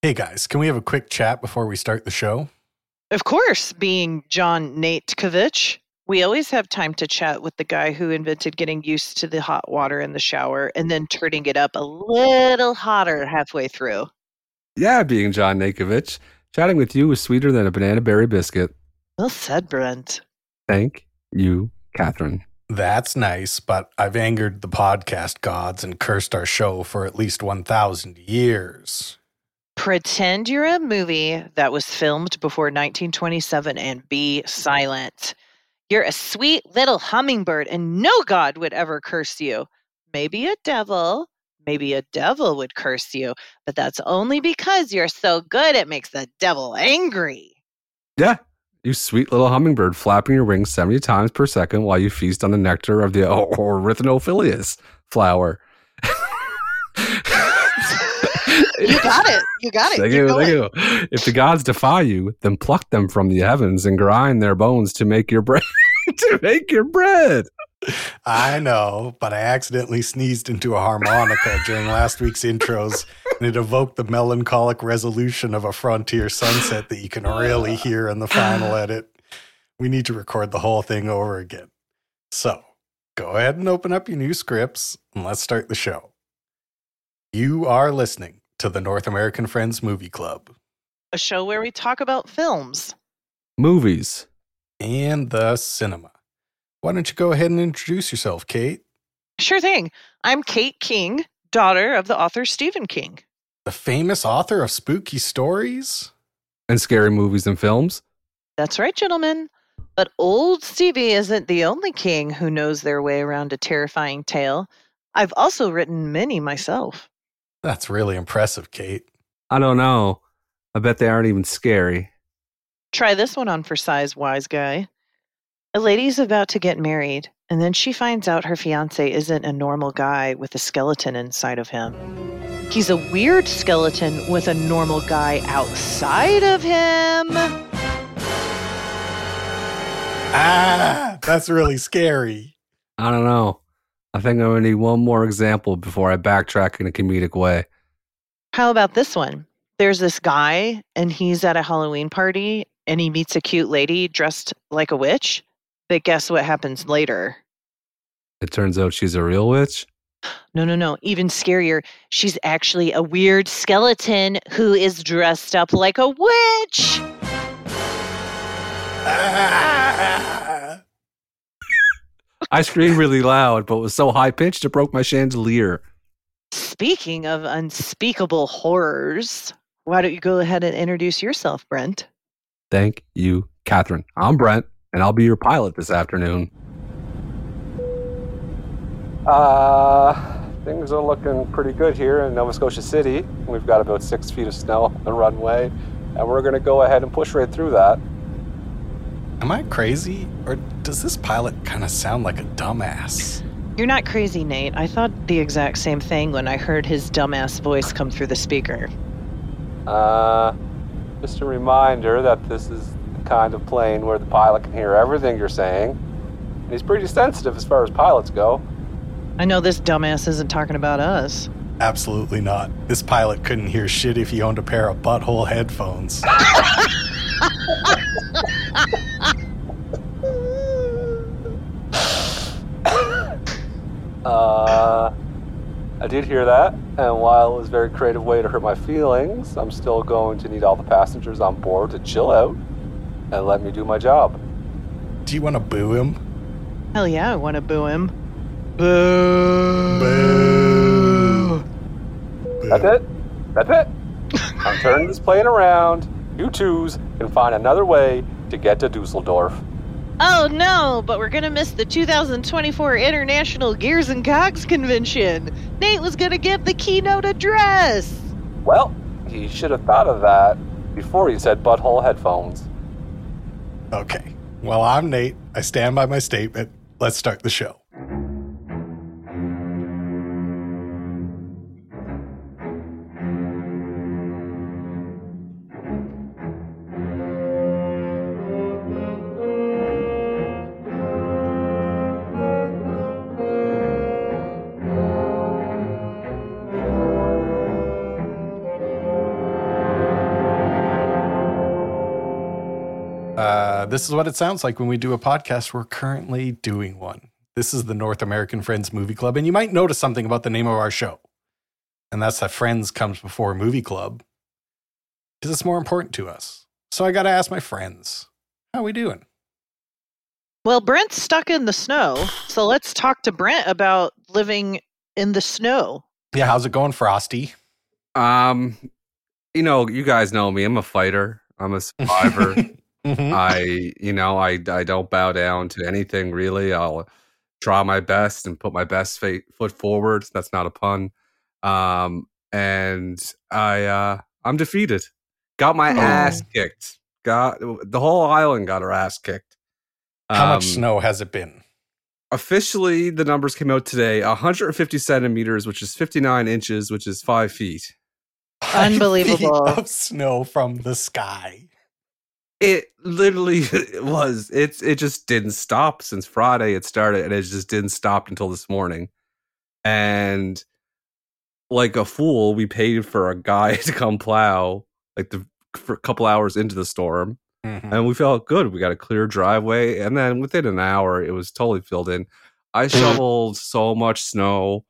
Hey guys, can we have a quick chat before we start the show? Of course, being John Natekovich, we always have time to chat with the guy who invented getting used to the hot water in the shower and then turning it up a little hotter halfway through. Yeah, being John Nakovich, chatting with you is sweeter than a banana berry biscuit. Well said, Brent. Thank you, Catherine. That's nice, but I've angered the podcast gods and cursed our show for at least 1,000 years. Pretend you're a movie that was filmed before 1927 and be silent. You're a sweet little hummingbird, and no god would ever curse you. Maybe a devil, maybe a devil would curse you, but that's only because you're so good it makes the devil angry. Yeah, you sweet little hummingbird flapping your wings 70 times per second while you feast on the nectar of the Ornithophilus flower. You got it. You got it. Thank you, thank you. If the gods defy you, then pluck them from the heavens and grind their bones to make your bread. to make your bread. I know, but I accidentally sneezed into a harmonica during last week's intros, and it evoked the melancholic resolution of a frontier sunset that you can really hear in the final edit. We need to record the whole thing over again. So, go ahead and open up your new scripts, and let's start the show. You are listening to the North American Friends Movie Club A show where we talk about films. Movies. and the cinema. Why don't you go ahead and introduce yourself, Kate? Sure thing. I'm Kate King, daughter of the author Stephen King. The famous author of spooky stories? And scary movies and films. That's right, gentlemen. But old Stevie isn't the only king who knows their way around a terrifying tale. I've also written many myself. That's really impressive, Kate. I don't know. I bet they aren't even scary. Try this one on for size, wise guy. A lady's about to get married, and then she finds out her fiance isn't a normal guy with a skeleton inside of him. He's a weird skeleton with a normal guy outside of him. Ah, that's really scary. I don't know. I think I'm gonna need one more example before I backtrack in a comedic way. How about this one? There's this guy, and he's at a Halloween party, and he meets a cute lady dressed like a witch. But guess what happens later? It turns out she's a real witch. No, no, no. Even scarier. She's actually a weird skeleton who is dressed up like a witch. I screamed really loud, but was so high pitched it broke my chandelier. Speaking of unspeakable horrors, why don't you go ahead and introduce yourself, Brent? Thank you, Catherine. I'm Brent, and I'll be your pilot this afternoon. Uh, things are looking pretty good here in Nova Scotia City. We've got about six feet of snow on the runway, and we're going to go ahead and push right through that. Am I crazy? Or does this pilot kind of sound like a dumbass? You're not crazy, Nate. I thought the exact same thing when I heard his dumbass voice come through the speaker. Uh, just a reminder that this is the kind of plane where the pilot can hear everything you're saying. And he's pretty sensitive as far as pilots go. I know this dumbass isn't talking about us. Absolutely not. This pilot couldn't hear shit if he owned a pair of butthole headphones. Uh, I did hear that, and while it was a very creative way to hurt my feelings, I'm still going to need all the passengers on board to chill out and let me do my job. Do you want to boo him? Hell yeah, I want to boo him. Boo. Boo. That's it. That's it. I'm turning this plane around. You twos can find another way to get to Dusseldorf. Oh no, but we're gonna miss the 2024 International Gears and Cogs Convention. Nate was gonna give the keynote address. Well, he should have thought of that before he said butthole headphones. Okay. Well, I'm Nate. I stand by my statement. Let's start the show. This is what it sounds like when we do a podcast. We're currently doing one. This is the North American Friends Movie Club. And you might notice something about the name of our show. And that's that Friends comes before Movie Club because it's more important to us. So I got to ask my friends, how we doing? Well, Brent's stuck in the snow. So let's talk to Brent about living in the snow. Yeah, how's it going, Frosty? Um, you know, you guys know me. I'm a fighter. I'm a survivor. Mhm. I, you know, I I don't bow down to anything really. I'll try my best and put my best fa- foot forward. That's not a pun. Um, and I, uh, I'm defeated. Got my Oh. ass kicked. Got the whole island got her ass kicked. How much Um, snow has it been? Officially, the numbers came out today: 150 centimeters, which is 59 inches, which is five feet. Five feet Unbelievable. of snow from the sky. It literally was. It's it just didn't stop since Friday. It started, and it just didn't stop until this morning. And like a fool, we paid for a guy to come plow like the for a couple hours into the storm, Mhm. and we felt good. We got a clear driveway, and then within an hour, it was totally filled in. I shoveled so much snow.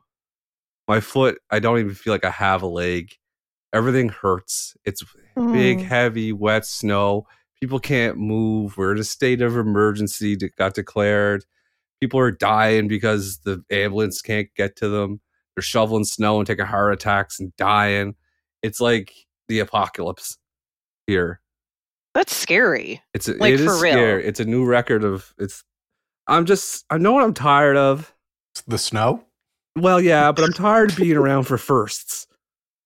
My foot, I don't even feel like I have a leg. Everything hurts. It's big, Mm. heavy, wet snow. People can't move. We're in a state of emergency that got declared. People are dying because the ambulance can't get to them. They're shoveling snow and taking heart attacks and dying. It's like the apocalypse here. That's scary. It's a, Like, it is for real. scary. It's a new record of it's. I'm just. I know what I'm tired of. The snow? Well, yeah, but I'm tired of being around for firsts.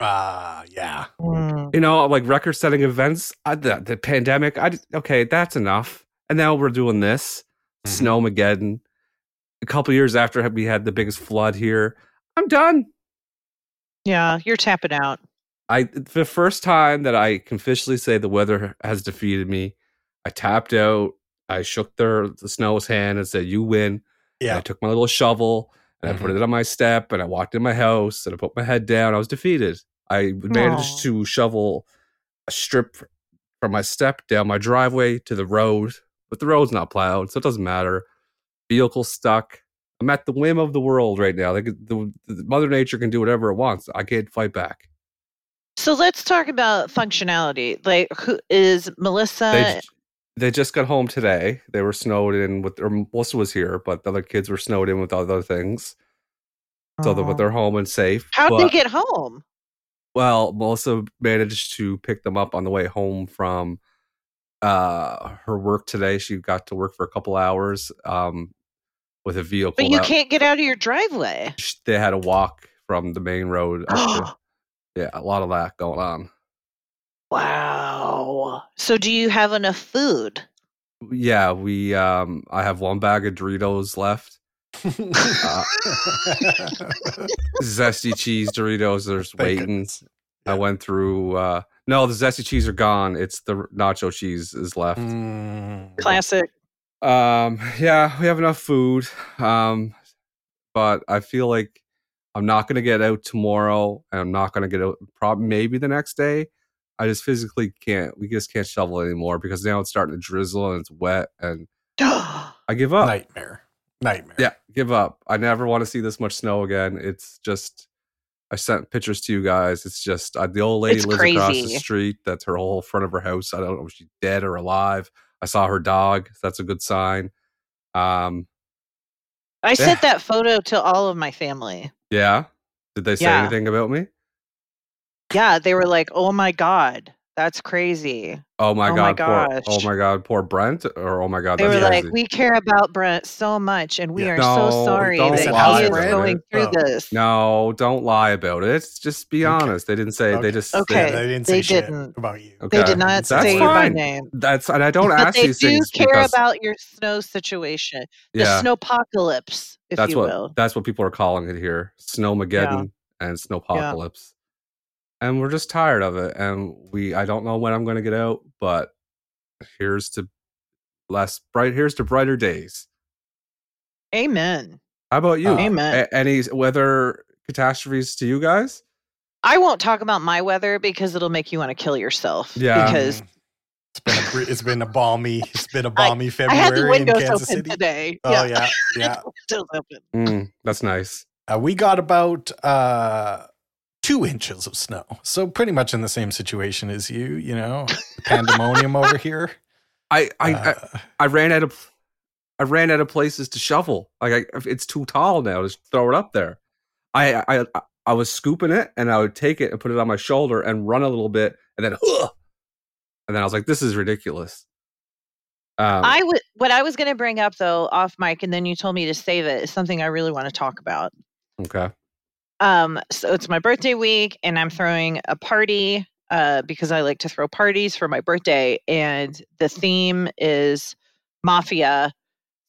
Ah, yeah. Mm. you know, like record setting events, I, the, the pandemic. I just- okay, that's enough. And now we're doing this Mhm. Snowmageddon. A couple years after we had the biggest flood here, I'm done. Yeah, you're tapping out. I the first time that I can officially say the weather has defeated me. I tapped out. I shook the the snow's hand and said, "You win." And I took my little shovel and I put Mhm. it on my step and I walked in my house and I put my head down. I was defeated. I managed Aw. to shovel a strip from my step down my driveway to the road, but the road's not plowed, so it doesn't matter. Vehicle stuck. I'm at the whim of the world right now. Like the, the Mother Nature can do whatever it wants. I can't fight back. So let's talk about functionality. Like, who is Melissa? They, they just got home today. They were snowed in with, or Melissa was here, but the other kids were snowed in with other things. So, the, but they're home and safe. How'd they get home? Well, Melissa managed to pick them up on the way home from uh her work today. She got to work for a couple hours um with a vehicle. But you that- can't get out of your driveway. They had to walk from the main road. To, yeah, a lot of that going on. wow. So do you have enough food? Yeah, we um I have one bag of Doritos left. Uh, Zesty cheese Doritos. There's Thank waiting. goodness. I went through. uh No, the zesty cheese are gone. It's the nacho cheese is left. Mm. Classic. Um, yeah, we have enough food. Um, but I feel like I'm not gonna get out tomorrow, and I'm not gonna get out probably maybe the next day. I just physically can't. We just can't shovel anymore because now it's starting to drizzle and it's wet, and I give up. Nightmare. Nightmare. Yeah, give up. I never want to see this much snow again. It's just. I sent pictures to you guys. It's just uh, the old lady It's lives across the street. That's her whole front of her house. I don't know if she's dead or alive. I saw her dog. That's a good sign. Um, I sent that photo to all of my family. yeah. Did they say Yeah. anything about me? Yeah, they were like, "Oh my god, that's crazy." Oh my Oh my god! poor, oh my god! Poor Brent. Or oh my god! They That's were like, "We care about Brent so much, and we Yeah. are No, so sorry that lie he is going it. through Oh. this." no, don't lie about it. Just be Okay. honest. They didn't say. Okay. They just. Okay. Yeah, they didn't say they shit didn't. about you. Okay. They did not That's say you by name. That's and I don't But ask they these do things care because about your snow situation, the yeah, snowpocalypse, if that's you what will. that's what people are calling it here. Snowmageddon and snowpocalypse. And we're just tired of it. And we I don't know when I'm gonna get out, but here's to less bright here's to brighter days. Amen. How about you? Uh, Amen. A- any weather catastrophes to you guys? I won't talk about my weather because it'll make you want to kill yourself. Yeah. Because Mm. It's been a it's been a balmy it's been a balmy I February had the in windows Kansas open City. today. Oh yeah, yeah. Still open. Mm, that's nice. Uh, we got about uh, two inches of snow, so pretty much in the same situation as you. You know, pandemonium over here. I I, I Uh, I ran out of I ran out of places to shovel. Like I, it's too tall now. Just throw it up there. I I I was scooping it and I would take it and put it on my shoulder and run a little bit and then "Ugh!" and then I was like, this is ridiculous. Um, I would. What I was going to bring up though, off mic, and then you told me to save it, is something I really want to talk about. okay. Um, so it's my birthday week, and I'm throwing a party uh, because I like to throw parties for my birthday, and the theme is mafia.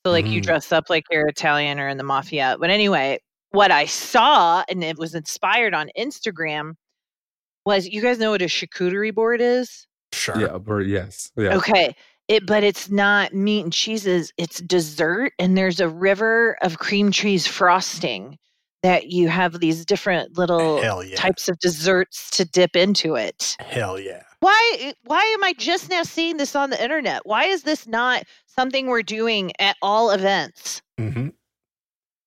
So like you Mm. dress up like you're Italian or in the mafia. But anyway, what I saw, and it was inspired on Instagram, was you guys know what a charcuterie board is? sure. Yeah, but yes. Yeah. Okay. It, but it's not meat and cheeses. It's dessert, and there's a river of cream cheese frosting that you have these different little yeah. types of desserts to dip into it. Hell yeah. Why? Why am I just now seeing this on the internet? Why is this not something we're doing at all events? hmm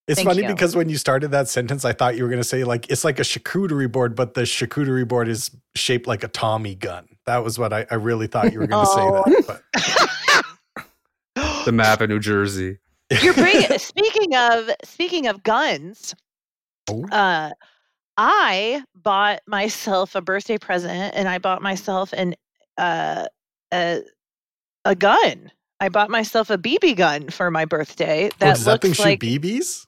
It's Thank funny you. because when you started that sentence, I thought you were going to say like it's like a charcuterie board, but the charcuterie board is shaped like a Tommy gun. That was what I, I really thought you were going to Oh. say that. The map of New Jersey. You're bringing. speaking of speaking of guns, Oh. uh, I bought myself a birthday present, and I bought myself an uh, a a gun. I bought myself a BB gun for my birthday. Oh, That does that thing looks shoot like BBs?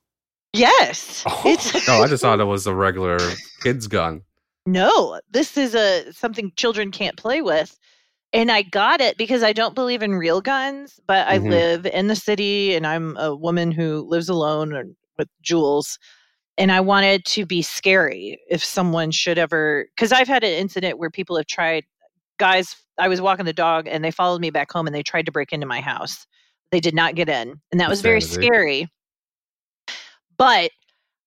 yes. Oh. It's No, I just thought it was a regular kid's gun. no. This is a something children can't play with. And I got it because I don't believe in real guns, but I Mhm. live in the city and I'm a woman who lives alone and with Jules. And I wanted to be scary if someone should ever, because I've had an incident where people have tried, guys, I was walking the dog and they followed me back home and they tried to break into my house. They did not get in. And that was very scary. But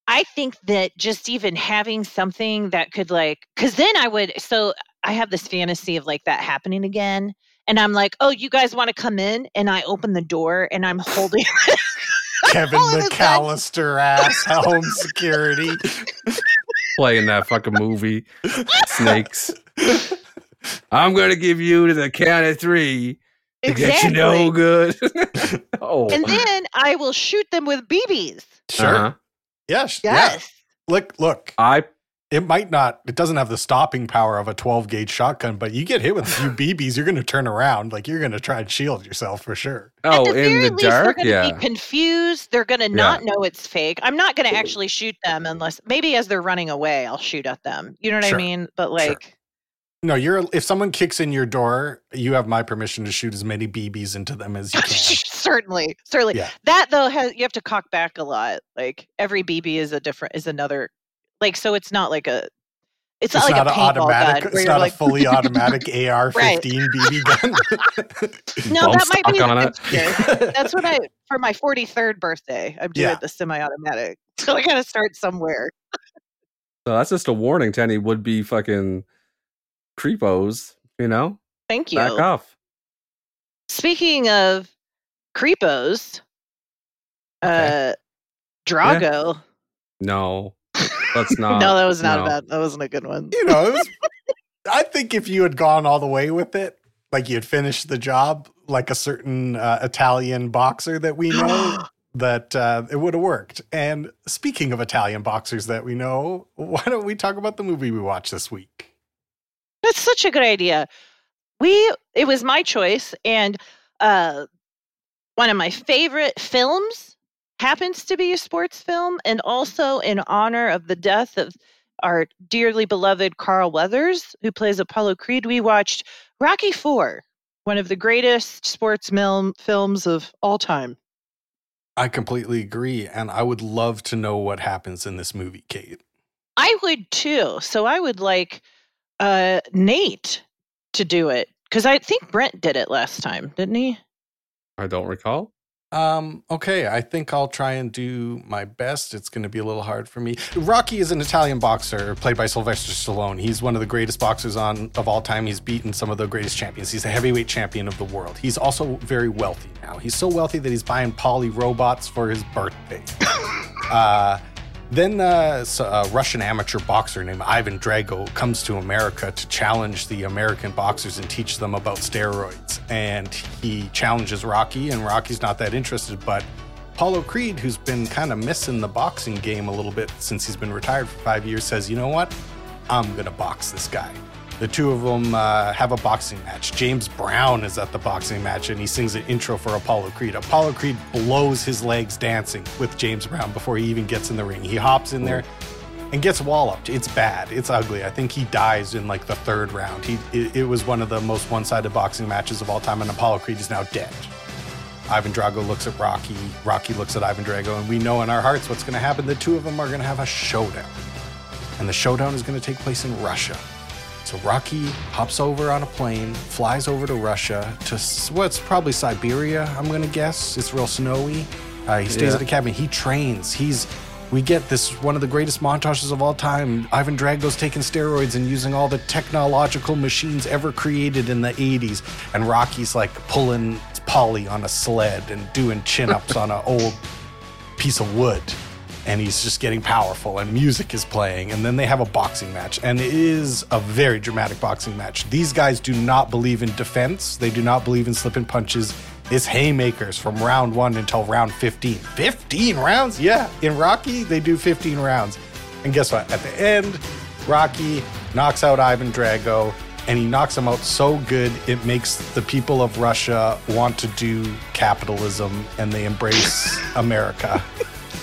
I think that just even having something that could like, because then I would, so I have this fantasy of like that happening again. And I'm like, oh, you guys want to come in? And I open the door and I'm holding Kevin it is that- McAllister ass home security. Playing that fucking movie. Snakes. I'm gonna give you to the count of three to get you no good. oh. And then I will shoot them with BBs. Sure. Uh-huh. Yes. Yes. Yeah. Look, look. I It might not. It doesn't have the stopping power of a 12 gauge shotgun, but you get hit with a few BBs, you're going to turn around. Like you're going to try and shield yourself for sure. oh At the in the least, they're dark, going to yeah. be confused. They're going to not know it's fake. I'm not going to actually shoot them unless maybe as they're running away, I'll shoot at them. You know what Sure. I mean? But like, No, you're. If someone kicks in your door, you have my permission to shoot as many BBs into them as you can. certainly, certainly. Yeah. That though has you have to cock back a lot. Like every BB is a different is another. Like so, it's not like a. It's, It's not like not a paintball automatic. gun It's not like a fully automatic AR-15 BB gun. No, Bump that might be the on it. That's what I for my 43rd birthday. I'm doing Yeah. the semi-automatic. So I got to start somewhere. So that's just a warning to any would be fucking creepos, you know? Thank you. Back off. Speaking of creepos, Okay. uh, Drago. No. Let's not. no, that was not no. a bad. That wasn't a good one. you know, it was, I think if you had gone all the way with it, like you had finished the job, like a certain uh, Italian boxer that we know, that uh, it would have worked. And speaking of Italian boxers that we know, why don't we talk about the movie we watched this week? That's such a good idea. We it was my choice, and uh, one of my favorite films happens to be a sports film, and also in honor of the death of our dearly beloved Carl Weathers, who plays Apollo Creed. We watched Rocky Four, one of the greatest sports mil- films of all time. I completely agree. And I would love to know what happens in this movie, Kate. I would too. So I would like uh, Nate to do it because I think Brent did it last time, didn't he? I don't recall. Um, okay, I think I'll try and do my best. It's going to be a little hard for me. Rocky is an Italian boxer played by Sylvester Stallone. He's one of the greatest boxers on of all time. He's beaten some of the greatest champions. He's the heavyweight champion of the world. He's also very wealthy now. He's so wealthy that he's buying Paulie robots for his birthday. uh, then uh, a Russian amateur boxer named Ivan Drago comes to America to challenge the American boxers and teach them about steroids. And he challenges Rocky, and Rocky's not that interested. But Apollo Creed, who's been kind of missing the boxing game a little bit since he's been retired for five years, says, "You know what? I'm gonna box this guy." The two of them uh, have a boxing match. James Brown is at the boxing match and he sings an intro for Apollo Creed. Apollo Creed blows his legs dancing with James Brown before he even gets in the ring. He hops in there and gets walloped. It's bad. It's ugly. I think he dies in like the third round. He it, it was one of the most one-sided boxing matches of all time, and Apollo Creed is now dead. Ivan Drago looks at Rocky. Rocky looks at Ivan Drago, and we know in our hearts what's going to happen. The two of them are going to have a showdown, and the showdown is going to take place in Russia. So Rocky hops over on a plane, flies over to Russia to what's probably Siberia. I'm going to guess it's real snowy. Uh, he stays Yeah. at a cabin. He trains. He's we get this one of the greatest montages of all time. Ivan Drago's taking steroids and using all the technological machines ever created in the 80s. And Rocky's like pulling Paulie on a sled and doing chin ups on an old piece of wood. And he's just getting powerful, and music is playing. And then they have a boxing match, and it is a very dramatic boxing match. These guys do not believe in defense, they do not believe in slipping punches. It's haymakers from round one until round 15. 15 rounds? Yeah. In Rocky, they do 15 rounds. And guess what? At the end, Rocky knocks out Ivan Drago, and he knocks him out so good it makes the people of Russia want to do capitalism and they embrace America.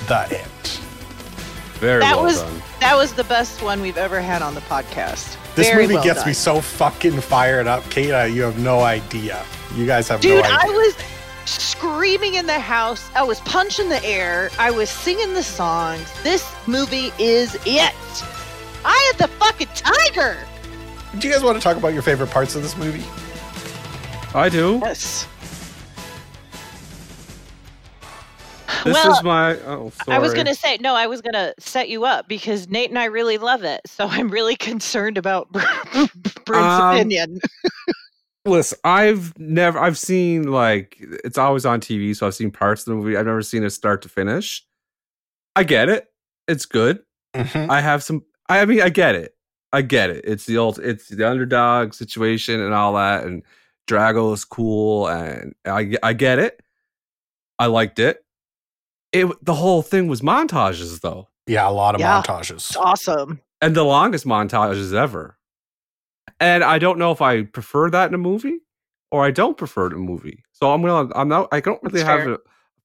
The end. Very that well was done. that was the best one we've ever had on the podcast. This Very movie well gets done. me so fucking fired up. Kata, you have no idea. You guys have Dude, no idea. I was screaming in the house. I was punching the air. I was singing the songs. This movie is it. I had the fucking tiger. Do you guys want to talk about your favorite parts of this movie? I do. Yes. This well, is my. Oh, sorry. I was going to say, no, I was going to set you up because Nate and I really love it. So I'm really concerned about Brent's Um, opinion. Listen, I've never. I've seen like it's always on TV, so I've seen parts of the movie. I've never seen it start to finish. I get it. It's good. Mhm. I have some. I mean, I get it. I get it. It's the old. It's the underdog situation and all that. And Drago is cool, and I I get it. I liked it. It the whole thing was montages though, Yeah, a lot of Yeah. montages. It's awesome. and the longest montages ever. And I don't know if I prefer that in a movie or I don't prefer it in a movie. So I'm gonna. I'm not. I don't really That's have fair. a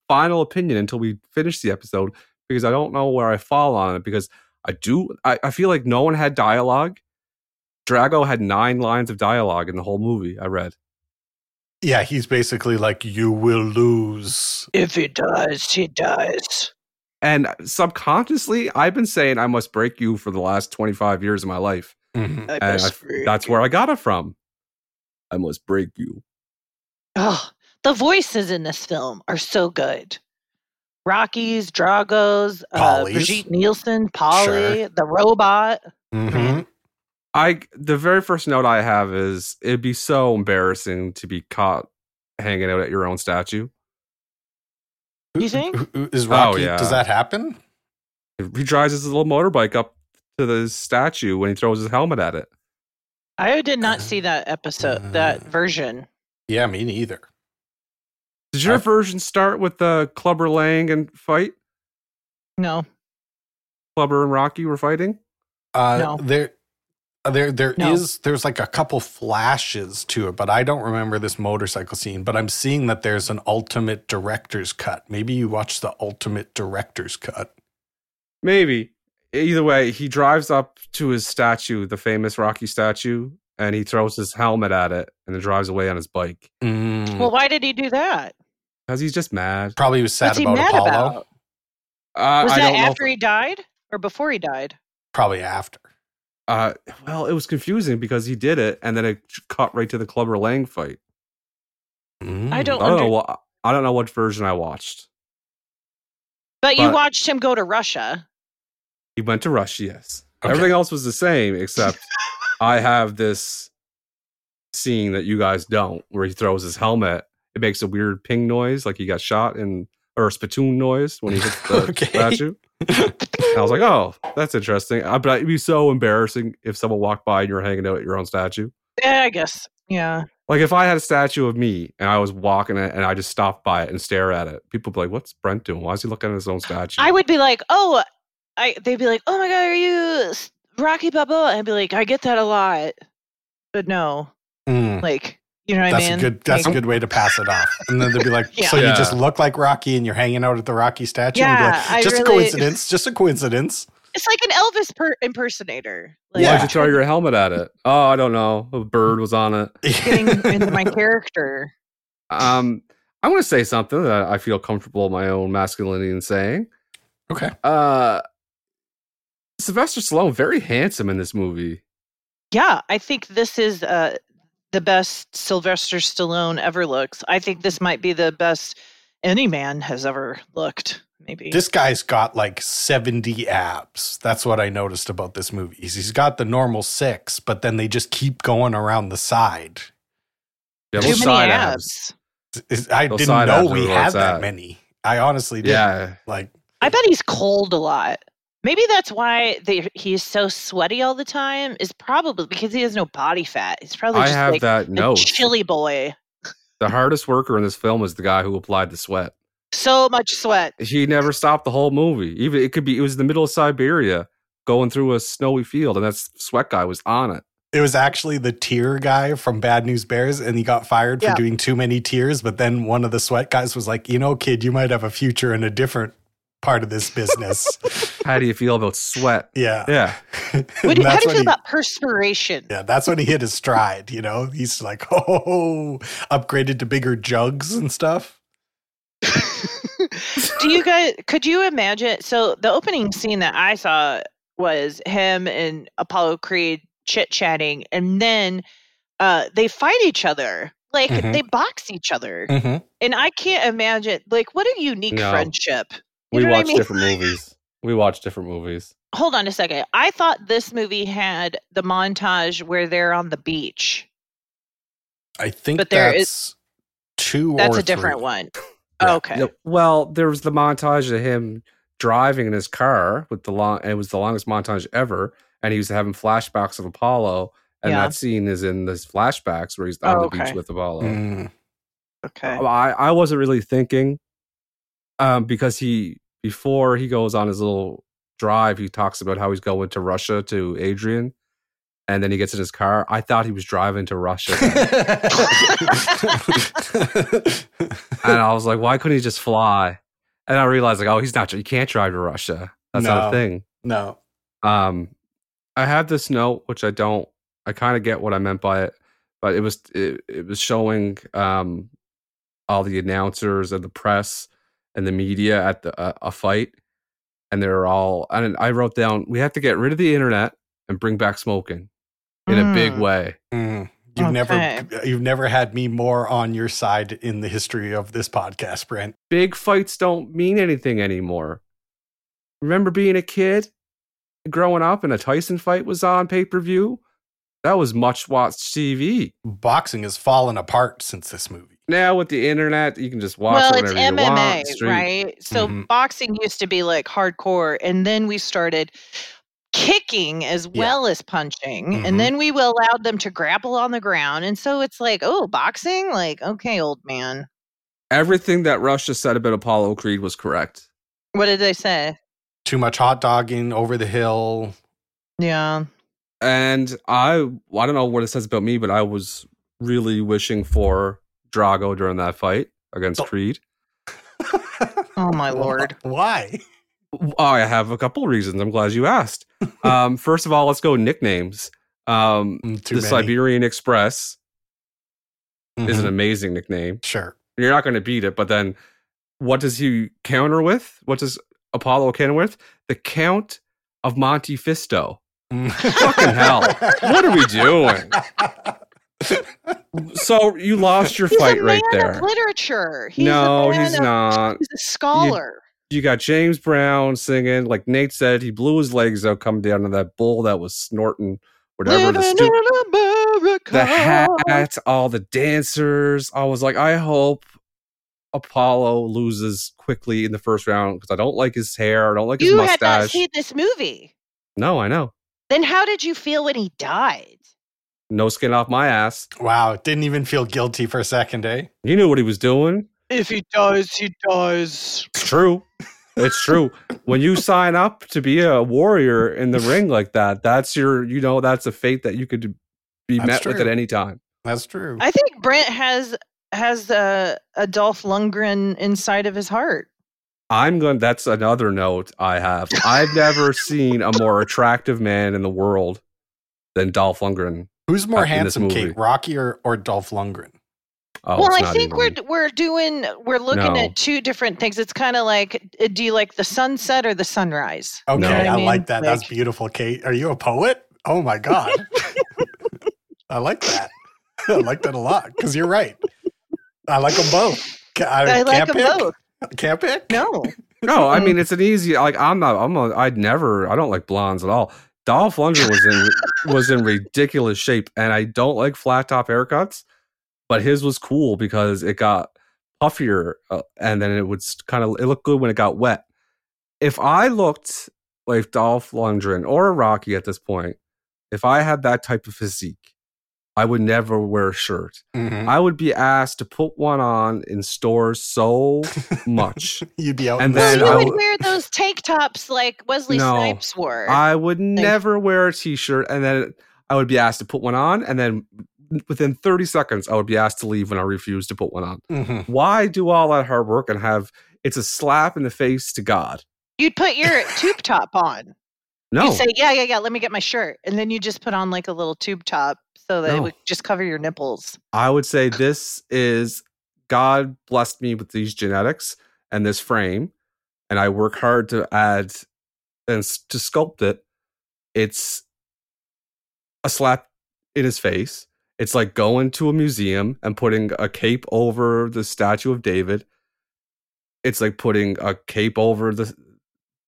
final opinion until we finish the episode because I don't know where I fall on it because I do. I, I feel like no one had dialogue. Drago had nine lines of dialogue in the whole movie. I read. Yeah, he's basically like, you will lose. If he does, he does. And subconsciously, I've been saying I must break you for the last 25 years of my life. Mhm. I And I, that's freak. where I got it from. I must break you. Oh, the voices in this film are so good. Rocky's, Drago's, uh, Brigitte Nielsen, Paulie, Sure. the robot. Mhm. I the very first note I have is it'd be so embarrassing to be caught hanging out at your own statue. You think? Who- who- Is Rocky, yeah. does that happen? He drives his little motorbike up to the statue when he throws his helmet at it. I did not see that episode, that Uh, version. Yeah, me neither. Did your I- version start with the Clubber Lang and fight? No. Clubber and Rocky were fighting. Uh, No. There, uh, there, there is. No. There's like a couple flashes to it, but I don't remember this motorcycle scene. But I'm seeing that there's an ultimate director's cut. Maybe you watch the ultimate director's cut. Maybe. Either way, he drives up to his statue, the famous Rocky statue, and he throws his helmet at it and then drives away on his bike Mm, Well, why did he do that? because he's just mad. probably was sad What's he about mad Apollo. about? Uh, Was I that don't know if- after he died or before he died? Probably after. Uh, well, it was confusing because he did it, and then it cut right to the Clubber Lang fight. I Mm. don't I don't know What. I don't know what version I watched. But you But- watched him go to Russia. He went to Russia, yes. Okay. Everything else was the same, except I have this scene that you guys don't, where he throws his helmet. It makes a weird ping noise, like he got shot in, or a spittoon noise when he hits the Okay. statue. And I was like, oh, that's interesting. Uh, But it'd be so embarrassing if someone walked by and you were hanging out at your own statue. Yeah, I guess. Yeah. Like if I had a statue of me and I was walking it and I just stopped by it and stare at it, people would be like, "What's Brent doing? Why is he looking at his own statue?" I would be like, oh, I. They'd be like, oh my god, are you Rocky Balboa? I'd be like, I get that a lot, but no, Mm, like, you know what that's I mean? a good. That's Like, a good way to pass it off. And then they'd be like, Yeah. "So you just look like Rocky, and you're hanging out at the Rocky statue." Yeah, you'd be like, just a really- coincidence. Just a coincidence. It's like an Elvis per- impersonator. Like, Yeah. Why'd you throw your helmet at it? Oh, I don't know. A bird was on it. getting into my character. Um, I'm going to say something that I feel comfortable in my own masculinity in saying. okay. Uh, Sylvester Stallone very handsome in this movie. Yeah, I think this is uh, the best Sylvester Stallone ever looks. I think this might be the best any man has ever looked. Maybe. This guy's got like 70 abs. That's what I noticed about this movie. He's he's got the normal six, but then they just keep going around the side. Yeah, Too those many side abs. I Those didn't know we are had that at. many. I honestly did. Yeah. Like, I bet he's cold a lot. Maybe that's why they, he's so sweaty all the time. Is probably because he has no body fat. He's probably I just have like that a note. chilly boy. The hardest worker in this film is the guy who applied the sweat. So much sweat. He never stopped the whole movie. Even it could be it was the middle of Siberia going through a snowy field, and that sweat guy was on it. it was actually the tear guy from Bad News Bears, and he got fired for Yeah. doing too many tears. But then one of the sweat guys was like, you know, kid, you might have a future in a different part of this business. How do you feel about sweat? yeah. Yeah. What do, how do you feel he- about perspiration? Yeah, that's when he hit his stride. You know, he's like, oh, upgraded to bigger jugs and stuff. do you guys could you imagine so the opening scene that i saw was him and apollo creed chit chatting and then uh they fight each other like Mhm. they box each other Mm-hmm. and i can't imagine like what a unique No. friendship You We know what I watch mean? different movies. We watch different movies. hold on a second i thought this movie had the montage where they're on the beach I think But there that's is- two that's or a different one Yeah. okay No, well, there was the montage of him driving in his car with the long. It was the longest montage ever, and he was having flashbacks of Apollo. And Yeah. that scene is in this flashbacks where he's on Oh, the okay. beach with Apollo. Mm. okay I, I wasn't really thinking um, because he before he goes on his little drive, he talks about how he's going to Russia to Adrian, and then he gets in his car. I thought he was driving to Russia, and I was like, why couldn't he just fly? And I realized like, oh, he's not. You can't drive to Russia. That's not a thing. no. Um, I have this note, which I don't. I kind of get what I meant by it, but it was it, it was showing um all the announcers and the press and the media at the uh, a fight, and they're all. And I wrote down we have to get rid of the internet and bring back smoking in a big Mm. way. Mm. You've Okay. never you've never had me more on your side in the history of this podcast, Brent. Big fights don't mean anything anymore. Remember being a kid, growing up, and a Tyson fight was on pay per view. That was much watched TV. Boxing has fallen apart since this movie. Now with the internet, you can just watch well, it it's you MMA, want. stream. right? So Mhm. boxing used to be like hardcore, and then we started kicking as Yeah. well as punching, Mhm. and then we allowed them to grapple on the ground, and so it's like, oh, boxing, like okay, old man. Everything that Russia said about Apollo Creed was correct. What did they say? Too much hot dogging over the hill. Yeah, And I, I don't know what it says about me, but I was really wishing for Drago during that fight against Oh. Creed. Oh, my lord. Why? Oh, I have a couple reasons. I'm glad you asked. um, first of all, let's go nicknames. Um, Mm, Too the many. Siberian Express is an Mhm. amazing nickname. Sure. You're not going to beat it, but then what does he counter with? What does Apollo counter with? The Count of Monte Fisto. Mm. Fucking hell. What are we doing? So you lost your He's fight a right there. of literature. He's no, he's of- not. He's a scholar. You got James Brown singing, like Nate said, he blew his legs out coming down to that bull that was snorting whatever the, stu- the hat, all the dancers. I was like, I hope Apollo loses quickly in the first round because I don't like his hair. I don't like his You had not mustache. seen this movie. no, I know. Then how did you feel when he died? No skin off my ass. Wow, didn't even feel guilty for a second, eh? He knew what he was doing. If he does, he does. It's true. It's true. when you sign up to be a warrior in the ring like that, that's your, you know, that's a fate that you could be That's met with at any time. That's true. I think Brent has has a, a Dolph Lundgren inside of his heart. I'm going. That's another note I have. I've never seen a more attractive man in the world than Dolph Lundgren. Who's more in handsome. Kate, Rocky or, or Dolph Lundgren? Oh, well, I think we're we're doing we're looking No. at two different things. It's kind of like, uh, do you like the sunset or the sunrise? Okay, No. I, I mean, like that. That's beautiful, Kate. Are you a poet? Oh my god, I like that. I like that a lot because you're right. I like them both. I, I like can't them pick. both. Can't pick. No, No, I mean it's an easy. Like I'm not. I'm. A, I'd never. I don't like blondes at all. Dolph Lundgren was in was in ridiculous shape, and I don't like flat top haircuts. But his was cool because it got puffier, uh, and then it would kind of. It looked good when it got wet. If I looked like Dolph Lundgren or Rocky at this point, if I had that type of physique, I would never wear a shirt. Mhm. I would be asked to put one on in stores so much. You'd be out And in well, then you I would w- wear those tank tops like Wesley No. Snipes wore. I would never wear a t-shirt and then I would be asked to put one on and then within 30 seconds I would be asked to leave when I refused to put one on. Mhm. Why do all that hard work and have it's a slap in the face to God? You'd put your tube top on. No. You'd say, "Yeah, yeah, yeah. Let me get my shirt," and then you just put on like a little tube top so that it would just cover your nipples. I would say this is God blessed me with these genetics and this frame, and I work hard to add and to sculpt it. It's a slap in his face. It's like going to a museum and putting a cape over the statue of David. It's like putting a cape over the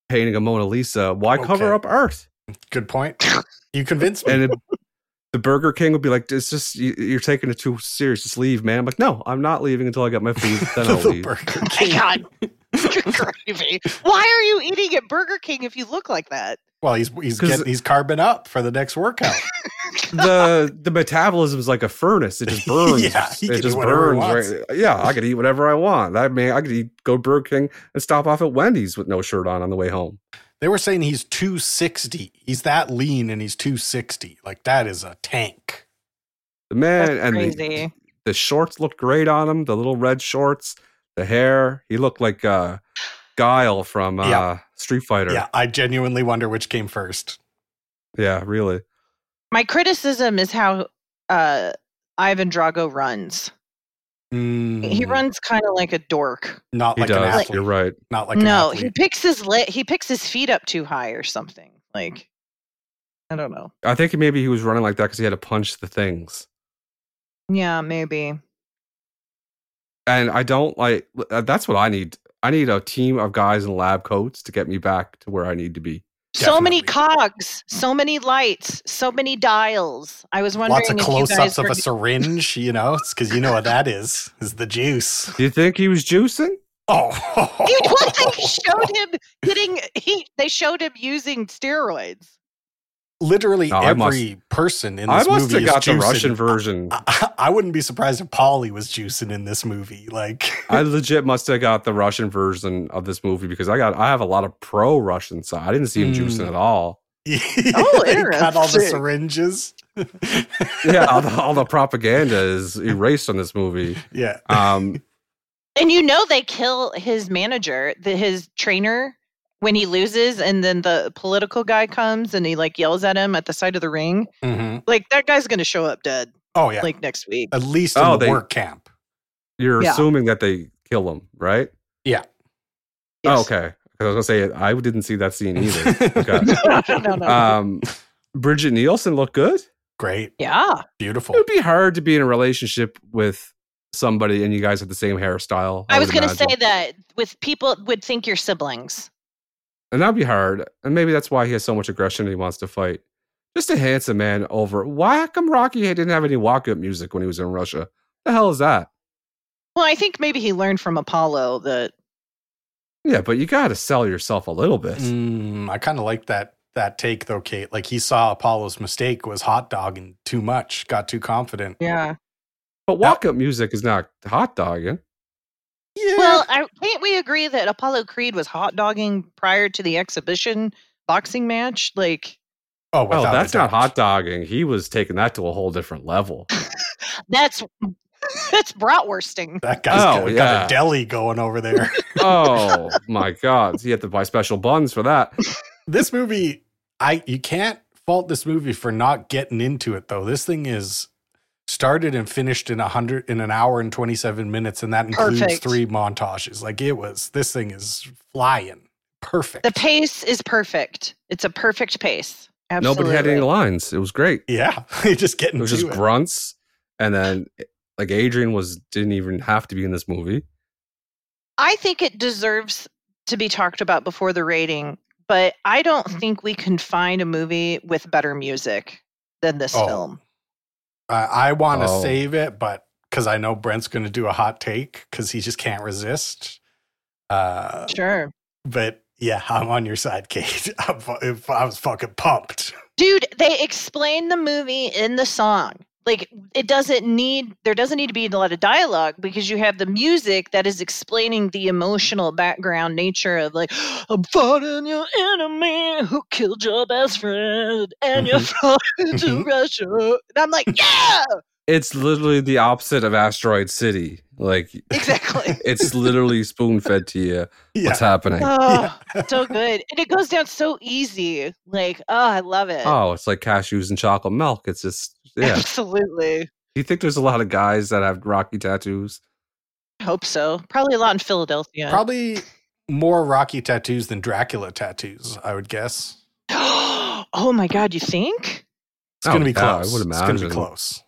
painting of Mona Lisa. Why cover up Earth? Good point. You convinced me. and it, the Burger King would be like, "It's just you, you're taking it too serious. Just leave, man." I'm like, "No, I'm not leaving until I get my food. Then I'll leave." Burger Oh my King. god, gravy! Why are you eating at Burger King if you look like that? Well, he's he's 'Cause- getting he's carbon up for the next workout. the The metabolism is like a furnace. It just burns. Yeah, he can it eat just he burns. right- Yeah, I could eat whatever I want. I mean, I could eat go Burger King and stop off at Wendy's with no shirt on on the way home. They were saying he's 260. He's that lean and he's 260. Like that is a tank. The man That's and the, the shorts looked great on him. The little red shorts, the hair. He looked like uh, Guile from uh, Yeah. Street Fighter. Yeah, I genuinely wonder which came first. yeah, really. My criticism is how uh, Ivan Drago runs. He Mm, runs kind of like a dork. not He like an athlete. You're right. Not like an no, he picks his lit. He picks his feet up too high or something. Like, I don't know. I think maybe he was running like that because he had to punch the things. Yeah, maybe. And I don't like. uh, That's what I need. I need a team of guys in lab coats to get me back to where I need to be. So many cogs, so many lights, so many dials. I was wondering Lots of close-ups of were a syringe. You know, it's because you know what that is. Is the juice. Do you think he was juicing? Oh, Dude, what they showed him getting he they showed him using steroids. Literally No, I every person in this movie. I this must movie have is got the juicing. Russian version. I, I wouldn't be surprised if Paulie was juicing in this movie. Like, I legit must have got the Russian version of this movie because I got I have a lot of pro Russian side. I didn't see him juicing Mm. at all. Oh, he cut all the syringes. Yeah, all the, all the propaganda is erased on this movie. yeah. Um, And you know they kill his manager, the, his trainer when he loses and then the political guy comes and he like yells at him at the side of the ring. Mhm. Like that guy's going to show up dead Oh yeah. like next week. At least in Oh, the they- work camp. you're Yeah. assuming that they kill him, right? Yeah. Oh, Yes. okay. 'Cause I was gonna say I didn't see that scene either. Okay. no, no. um, Brigitte Nielsen looked good. Great. Yeah. Beautiful. It would be hard to be in a relationship with somebody and you guys have the same hairstyle. I was going to imagine. say that with people would think you're siblings. And that'd be hard. And maybe that's why he has so much aggression and he wants to fight. Just a handsome man over. Why how come Rocky didn't have any walk-up music when he was in Russia? The hell is that? Well, I think maybe he learned from Apollo that Yeah, but you got to sell yourself a little bit. Mm, I kind of like that that take though, Kate. Like he saw Apollo's mistake was hot dogging too much, got too confident. yeah. But walk-up music is not hot dogging. Yeah. Well, I, can't we agree that Apollo Creed was hot dogging prior to the exhibition boxing match? Like oh, Oh, that's not doubt. hot dogging. He was taking that to a whole different level. that's that's bratwursting. That guy's Oh, got, got a deli going over there. oh my god, he had to buy special buns for that. this movie, I you can't fault this movie for not getting into it though. This thing is started and finished in a hundred in an hour and twenty seven minutes, and that includes Perfect. three montages. Like it was, this thing is flying, perfect. The pace is perfect. It's a perfect pace. Absolutely. Nobody had any lines. It was great. yeah, you just getting It was to just it. grunts, and then like Adrian was didn't even have to be in this movie. I think it deserves to be talked about before the rating, but I don't Mm-hmm. think we can find a movie with better music than this Oh. film. I, I want to Oh. save it, but because I know Brent's going to do a hot take because he just can't resist. Uh, Sure. but yeah, I'm on your side, Kate. I'm, I was fucking pumped. Dude, they explain the movie in the song. Like it doesn't need there doesn't need to be a lot of dialogue because you have the music that is explaining the emotional background nature of like I'm fighting your enemy who killed your best friend and you're flying to Russia. And I'm like, yeah, It's literally the opposite of Asteroid City. Like exactly. it's literally spoon fed to you Yeah. what's happening. Oh, so good. And it goes down so easy. Like, oh, I love it. Oh, it's like cashews and chocolate milk. It's just yeah. Absolutely. Do you think there's a lot of guys that have Rocky tattoos? I hope so. Probably a lot in Philadelphia. Probably more Rocky tattoos than Dracula tattoos, I would guess. oh my god, you think? It's going to Oh, be yeah, I close. would It's going to be close.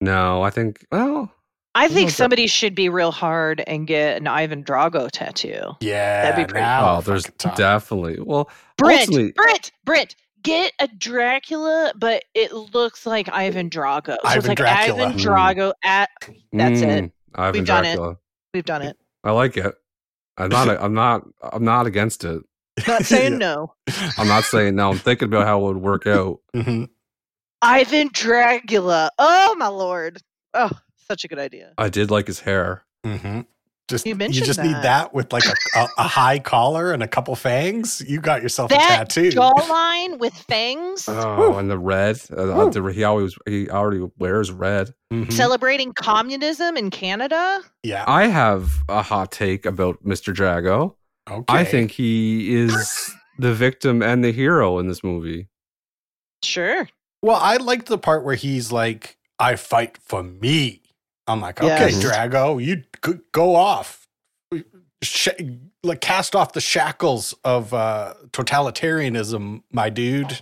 No, I think well, I think if that- somebody should be real hard and get an Ivan Drago tattoo. Yeah. That'd be pretty now oh, there's definitely well, Brit, Brit, Brent, Brent, get a Dracula, but it looks like Ivan Drago. So it's Ivan like Dracula. Ivan Mm. Drago at That's it. Mm, Ivan We've done it. We've done it. I like it. I'm not. I'm not. I'm not against it. Not saying Yeah. no. I'm not saying no. I'm thinking about how it would work out. Mhm. Ivan Dracula. Oh my lord. Oh, such a good idea. I did like his hair. Mhm. Just You you, mentioned just need that. that with like a, a, a high collar and a couple fangs. You got yourself a tattoo. jawline with fangs. Oh, and the red. Uh, the- he always. He already wears red. Mhm. Celebrating communism in Canada. Yeah. I have a hot take about Mr. Drago. Okay. I think he is the victim and the hero in this movie. Sure. Well, I liked the part where he's like, "I fight for me." I'm like, okay, Yes. Drago, you go off, Sh- like cast off the shackles of uh, totalitarianism, my dude.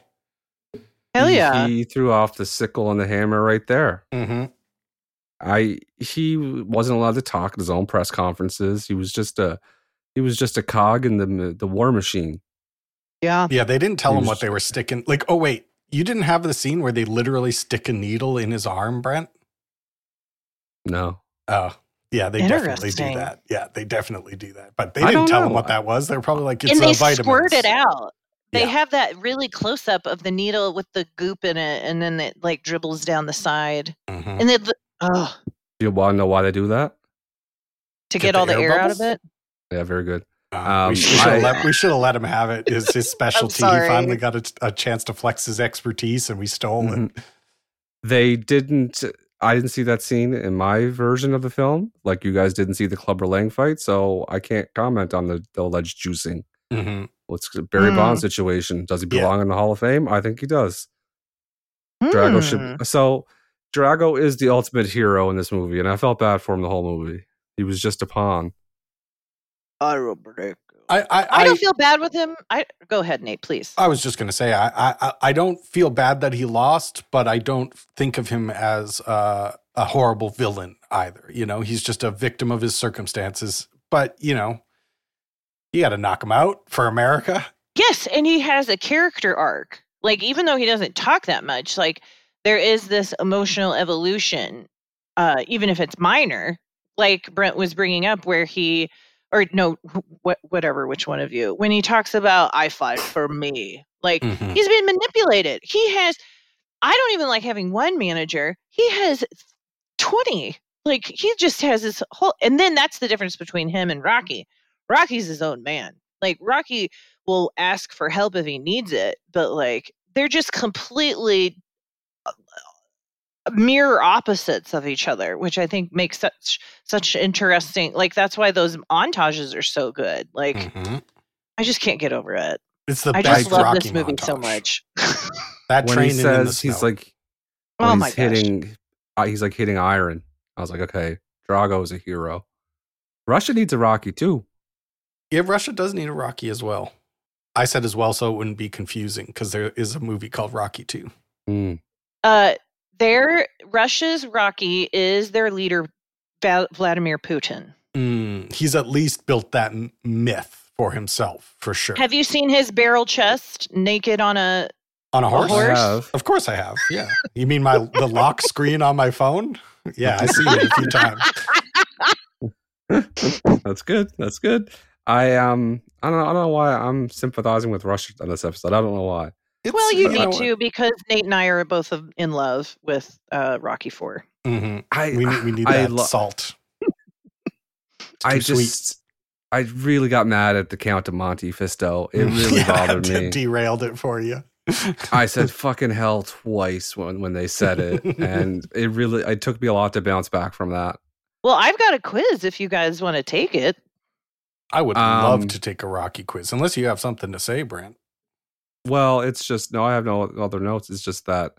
Hell He- yeah. He threw off the sickle and the hammer right there. Mm-hmm. I he wasn't allowed to talk at his own press conferences. He was just a he was just a cog in the the war machine. yeah. Yeah, they didn't tell He him was- what they were sticking. Like, oh wait, you didn't have the scene where they literally stick a needle in his arm, Brent? No, Oh, yeah, they definitely do that. Yeah, they definitely do that. But they didn't tell him know. what that was. They're probably like, it's and a they vitamins. squirt it out. They Yeah. have that really close up of the needle with the goop in it, and then it like dribbles down the side, Mhm. and then oh, Do you want to know why they do that? to Get get, the all the air air out of it. Yeah, very good. Uh, Um, we should have I- let, we should have let him have it. Is his specialty? he finally got a, a chance to flex his expertise, and we stole it. Mhm. They didn't. I didn't see that scene in my version of the film. Like you guys didn't see the Clubber Lang fight, so I can't comment on the, the alleged juicing. Mhm. What's the Barry Hmm. Bonds situation? Does he Yeah. belong in the Hall of Fame? I think he does. Drago Hmm. should. So Drago is the ultimate hero in this movie, and I felt bad for him the whole movie. He was just a pawn. Iron Draco. I I, I don't feel bad with him. I go ahead, Nate, please. I was just going to say I, I I don't feel bad that he lost, but I don't think of him as uh, a horrible villain either. You know, he's just a victim of his circumstances. But you know, you got to knock him out for America. Yes, and he has a character arc. Like even though he doesn't talk that much, like there is this emotional evolution, uh, even if it's minor. Like Brent was bringing up, where he or no, wh- whatever, which one of you, when he talks about I fight for me, like Mhm. he's been manipulated. He has. I don't even like having one manager. He has twenty. Like he just has this whole, and then that's the difference between him and Rocky. Rocky's his own man. Like Rocky will ask for help if he needs it, but like they're just completely mirror opposites of each other, which I think makes such such interesting. Like that's why those montages are so good. Like Mhm. I just can't get over it. It's the I best just love this movie so much. That when he training in the says he's like when oh he's my gosh. hitting uh, he's like hitting iron. I was like, okay, Drago is a hero. Russia needs a Rocky too. yeah, Russia does need a Rocky as well. I said as well, so it wouldn't be confusing because there is a movie called Rocky Two. Mm. Uh, their Russia's Rocky is their leader, Vladimir Putin. Mm, he's at least built that m- myth for himself, for sure. Have you seen his barrel chest naked on a? On a horse? horse? I have. Of course I have. Yeah. You mean my the lock screen on my phone? Yeah, I see it a few times. That's good. That's good. I um I don't know, I don't know why I'm sympathizing with Russia on this episode. I don't know why. It's- well, you know need to because Nate and I are both of- in love with uh, Rocky Four. Mhm. I We need we need I that lo- salt. I too sweet. just I really got mad at the Count of Monte Fisto. It really Yeah, bothered de- me. Derailed it for you. I said fucking hell twice when when they said it, and it really it took me a lot to bounce back from that. Well, I've got a quiz if you guys want to take it. I would Um, love to take a Rocky quiz, unless you have something to say, Brent. Well, it's just no, I have no other notes. It's just that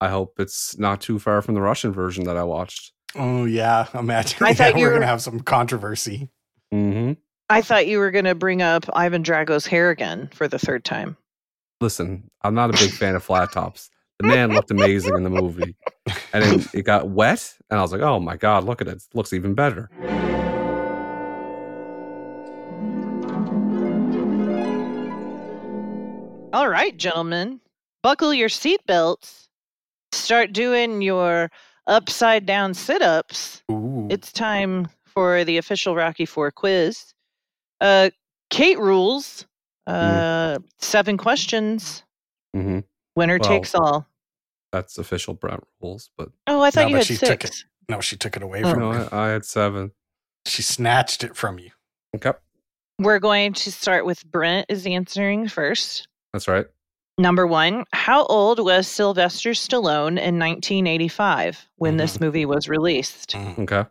I hope it's not too far from the Russian version that I watched. Oh yeah, imagine. I yeah, thought you we're were- gonna have some controversy. Mm-hmm. I thought you were going to bring up Ivan Drago's hair again for the third time. Listen, I'm not a big fan of flat tops. The man looked amazing in the movie, and then it got wet, and I was like, "Oh my god, look at it! It looks even better." All right, gentlemen, buckle your seatbelts. Start doing your upside down sit ups. It's time for the official Rocky Four quiz. Uh, Kate rules. Uh, seven questions. Mm-hmm. Winner Well, takes all. That's official Brent rules, but Oh, I thought No, you but had she six. took it. no, she took it away Oh. from no, me. I, I had seven. She snatched it from you. Okay, We're going to start with Brent is answering first. That's right. Number one, how old was Sylvester Stallone in 1985 when this movie was released? Mm. Okay,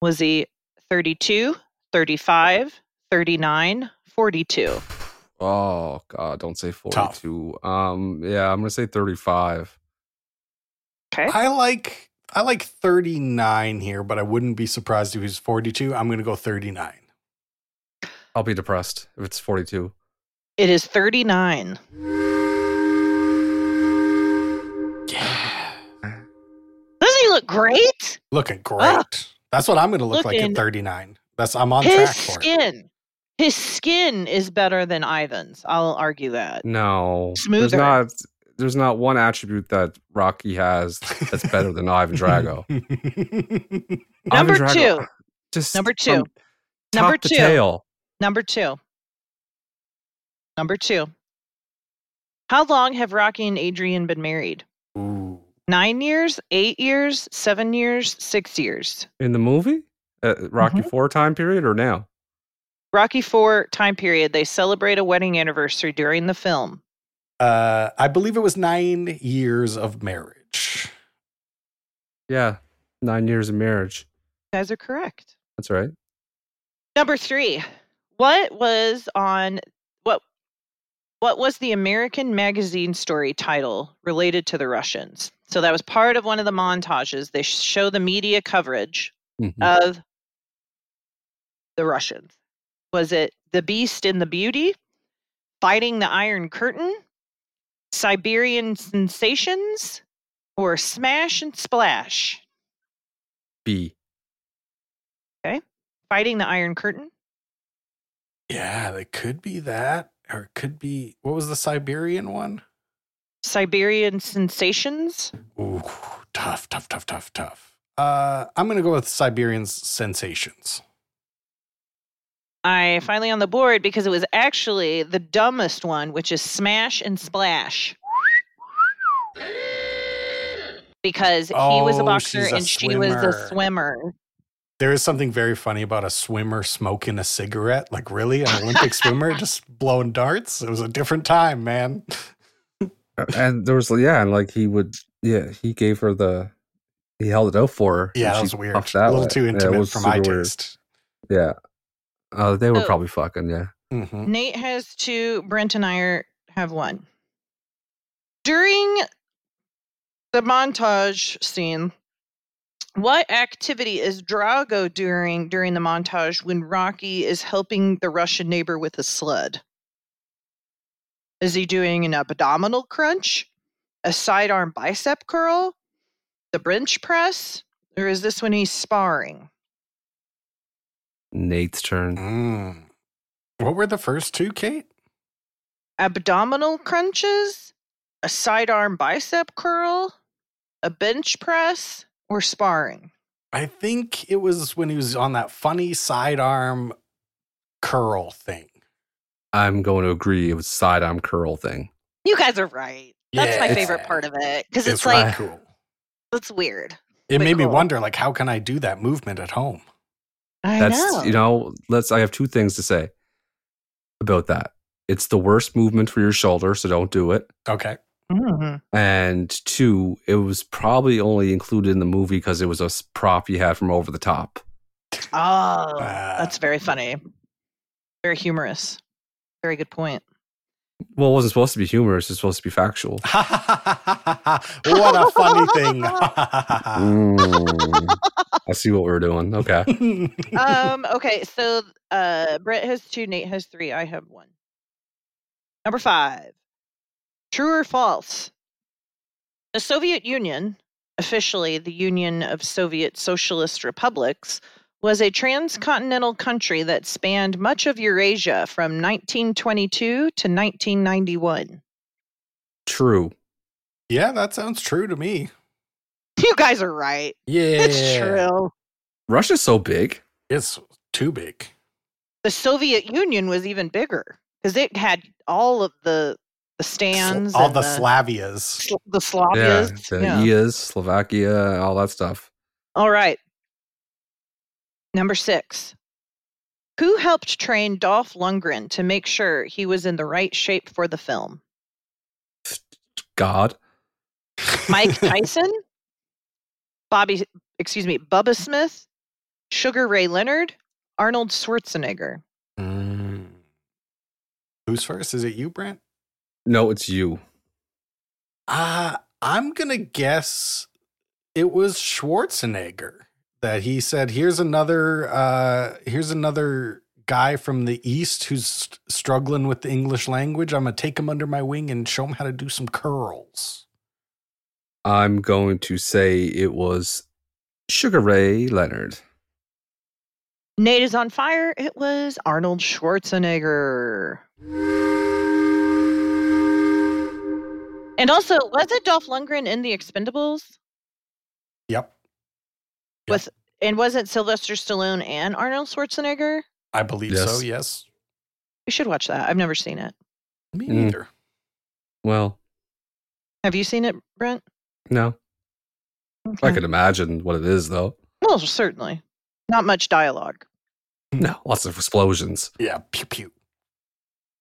Was he 32, 35, 39, 42? Oh God, don't say Tough. forty-two. Um, yeah, I'm gonna say thirty-five. Okay. I like I like 39 here, but I wouldn't be surprised if he was 42. I'm gonna go 39. I'll be depressed if it's forty-two. It is 39. Yeah. Doesn't he look great? Looking great. Ah. That's what I'm gonna look like at 39. That's I'm on His track for it. skin. His skin is better than Ivan's. I'll argue that. No, Smoother. There's not. There's not one attribute that Rocky has that's better than Ivan Drago. Number Ivan Drago, two. Just Number two. from Number top to two. tail. Number two. Number two. How long have Rocky and Adrian been married? Ooh. Nine years, eight years, seven years, six years. in the movie, uh, Rocky Mm-hmm. Four time period, or now? Rocky Four time period. They celebrate a wedding anniversary during the film. Uh, I believe it was nine years of marriage. Yeah, nine years of marriage. You guys are correct. That's right. Number three. What was on what what was the American magazine story title related to the Russians? So that was part of one of the montages. They show the media coverage Mhm. of the Russians. Was it The Beast and the Beauty, Fighting the Iron Curtain, Siberian Sensations, or Smash and Splash? B. Okay. Fighting the Iron Curtain. Yeah, it could be that, or it could be what was the Siberian one? Siberian Sensations. Ooh, tough, tough, tough, tough, tough. Uh, I'm gonna go with Siberian sensations. I finally on the board because it was actually the dumbest one, which is Smash and Splash. Because he was a Oh, boxer a and she was a swimmer. Swimmer. There is something very funny about a swimmer smoking a cigarette. Like, really, an Olympic swimmer just blowing darts? It was a different time, man. And there was yeah, and like he would yeah, he gave her the he held it out for her. Yeah, and that was weird. puffed a little way. too Yeah, it intimate was for my weird. taste. Yeah. Uh, they were Oh. probably fucking, yeah. Mhm. Nate has two, Brent and I are, have one. During the montage scene, what activity is Drago doing during the montage when Rocky is helping the Russian neighbor with a sled? Is he doing an abdominal crunch, a sidearm bicep curl, the bench press, or is this when he's sparring? Nate's turn. Mm. What were the first two, Kate? abdominal crunches, a sidearm bicep curl, a bench press, or sparring? I think it was when he was on that funny sidearm curl thing. I'm going to agree it was sidearm curl thing. You guys are right. That's my favorite part of it because it's, It's like really cool. it's weird. It Way made me wonder, like, how can I do that movement at home? I That's know. you know, let's I have two things to say about that. It's the worst movement for your shoulder, so don't do it. Okay. Mhm. And two, it was probably only included in the movie because it was a prop you had from over the top. Oh, Ah. that's very funny. Very humorous. Very good point. Well, it wasn't supposed to be humorous, it's supposed to be factual. what a funny thing. Mm. I see what we're doing. Okay. um, okay, so uh Brent has two, Nate has three, I have one. Number five. True or false? The Soviet Union, officially the Union of Soviet Socialist Republics, was a mm-hmm. transcontinental country that spanned much of Eurasia from 1922 to 1991. True. yeah, that sounds true to me. You guys are right. Yeah. It's true. Russia's so big. It's too big. The Soviet Union was even bigger because it had all of the the stands, All and the the Slavias. Sl- the Yeah. The yeah. EAs, Slovakia, all that stuff. All right. Number six. Who helped train Dolph Lundgren to make sure he was in the right shape for the film? God. Mike Tyson? Bobby, excuse me, Bubba Smith? Sugar Ray Leonard? Arnold Schwarzenegger? Mm. Who's first? Is it you, Brent? No, it's you. Uh, I'm going to guess it was Schwarzenegger that he said, here's another, uh, here's another guy from the East who's st- struggling with the English language. I'm going to take him under my wing and show him how to do some curls. I'm going to say it was Sugar Ray Leonard. Nate is on fire. It was Arnold Schwarzenegger. And also, was it Dolph Lundgren in The Expendables? Yep. With and was it Sylvester Stallone and Arnold Schwarzenegger? I believe Yes. so. Yes. We should watch that. I've never seen it. Me Mm. Well, Have you seen it, Brent? no. I Okay. could imagine what it is, though. Well, certainly. Not much dialogue. No, lots of explosions. Yeah. Pew pew.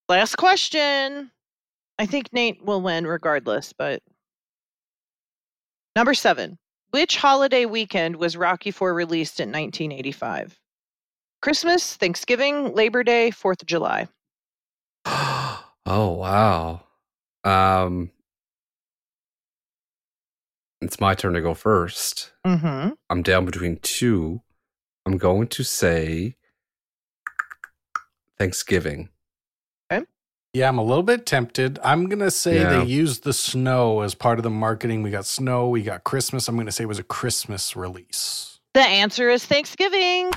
Last question. I think Nate will win regardless, but number seven. Which holiday weekend was Rocky Four released in 1985? Christmas, Thanksgiving, Labor Day, Fourth of July. oh wow. Um, it's my turn to go first. Mm-hmm. I'm down between two. I'm going to say Thanksgiving. Yeah, I'm a little bit tempted. I'm gonna say Yeah. they used the snow as part of the marketing. We got snow, we got Christmas. I'm gonna say it was a Christmas release. The answer is Thanksgiving.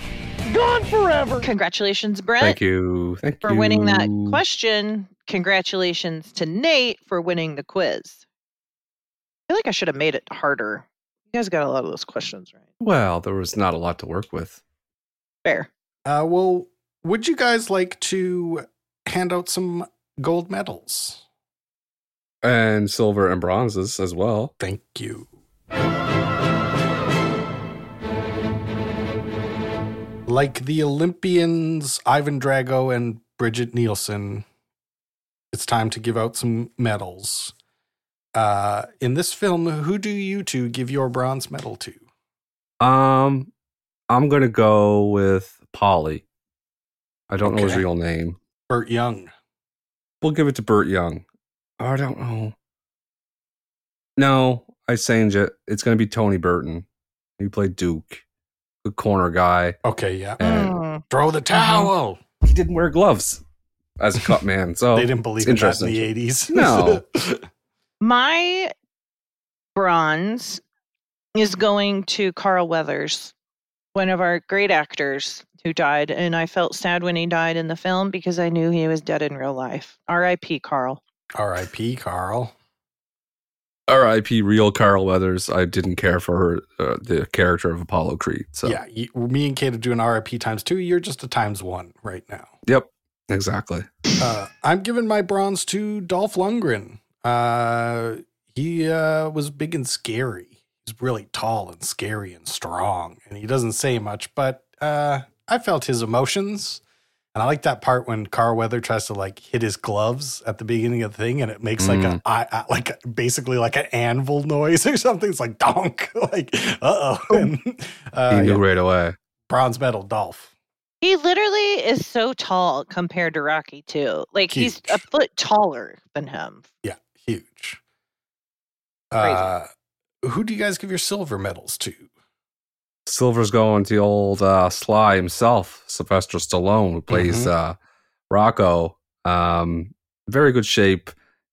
Gone forever. Congratulations, Brent, Thank you. Thank you. for you. winning that question. Congratulations to Nate for winning the quiz. I feel like I should have made it harder. You guys got a lot of those questions right. Well, there was not a lot to work with. Fair. Uh, well, would you guys like to hand out some gold medals? And silver and bronzes as well. Thank you. Like the Olympians, Ivan Drago and Brigitte Nielsen, it's time to give out some medals. Uh, in this film, who do you two give your bronze medal to? Um, I'm gonna go with Paulie. I don't know his real name. Burt Young. We'll give it to Burt Young. I don't know. No, I change it. It's gonna be Tony Burton. He played Duke, the corner guy, Okay, yeah. and Mm. Throw the towel. he didn't wear gloves as a cut man. So they didn't believe it's in that in the 80s. No. My bronze is going to Carl Weathers, one of our great actors who died. And I felt sad when he died in the film because I knew he was dead in real life. R.I.P. Carl. R.I.P. Carl. R.I.P. Real Carl Weathers. I didn't care for her, uh, the character of Apollo Creed. So Yeah, you, me and Kate are doing RIP times two. You're just a times one right now. yep, exactly. Uh, I'm giving my bronze to Dolph Lundgren. Uh, he uh, was big and scary. He's really tall and scary and strong, and he doesn't say much, but uh, I felt his emotions. And I like that part when Carl Weather tries to like hit his gloves at the beginning of the thing, and it makes like a I, I, like a- basically like an anvil noise or something. It's like donk, like uh oh. And uh, he knew yeah, right away. bronze medal, Dolph. He literally is so tall compared to Rocky, too. Like, he's a foot taller than him. Yeah, huge. Crazy. Uh, who do you guys give your silver medals to? Silver's going to old uh, Sly himself, Sylvester Stallone, who plays Mhm. uh, Rocco. Um, very good shape.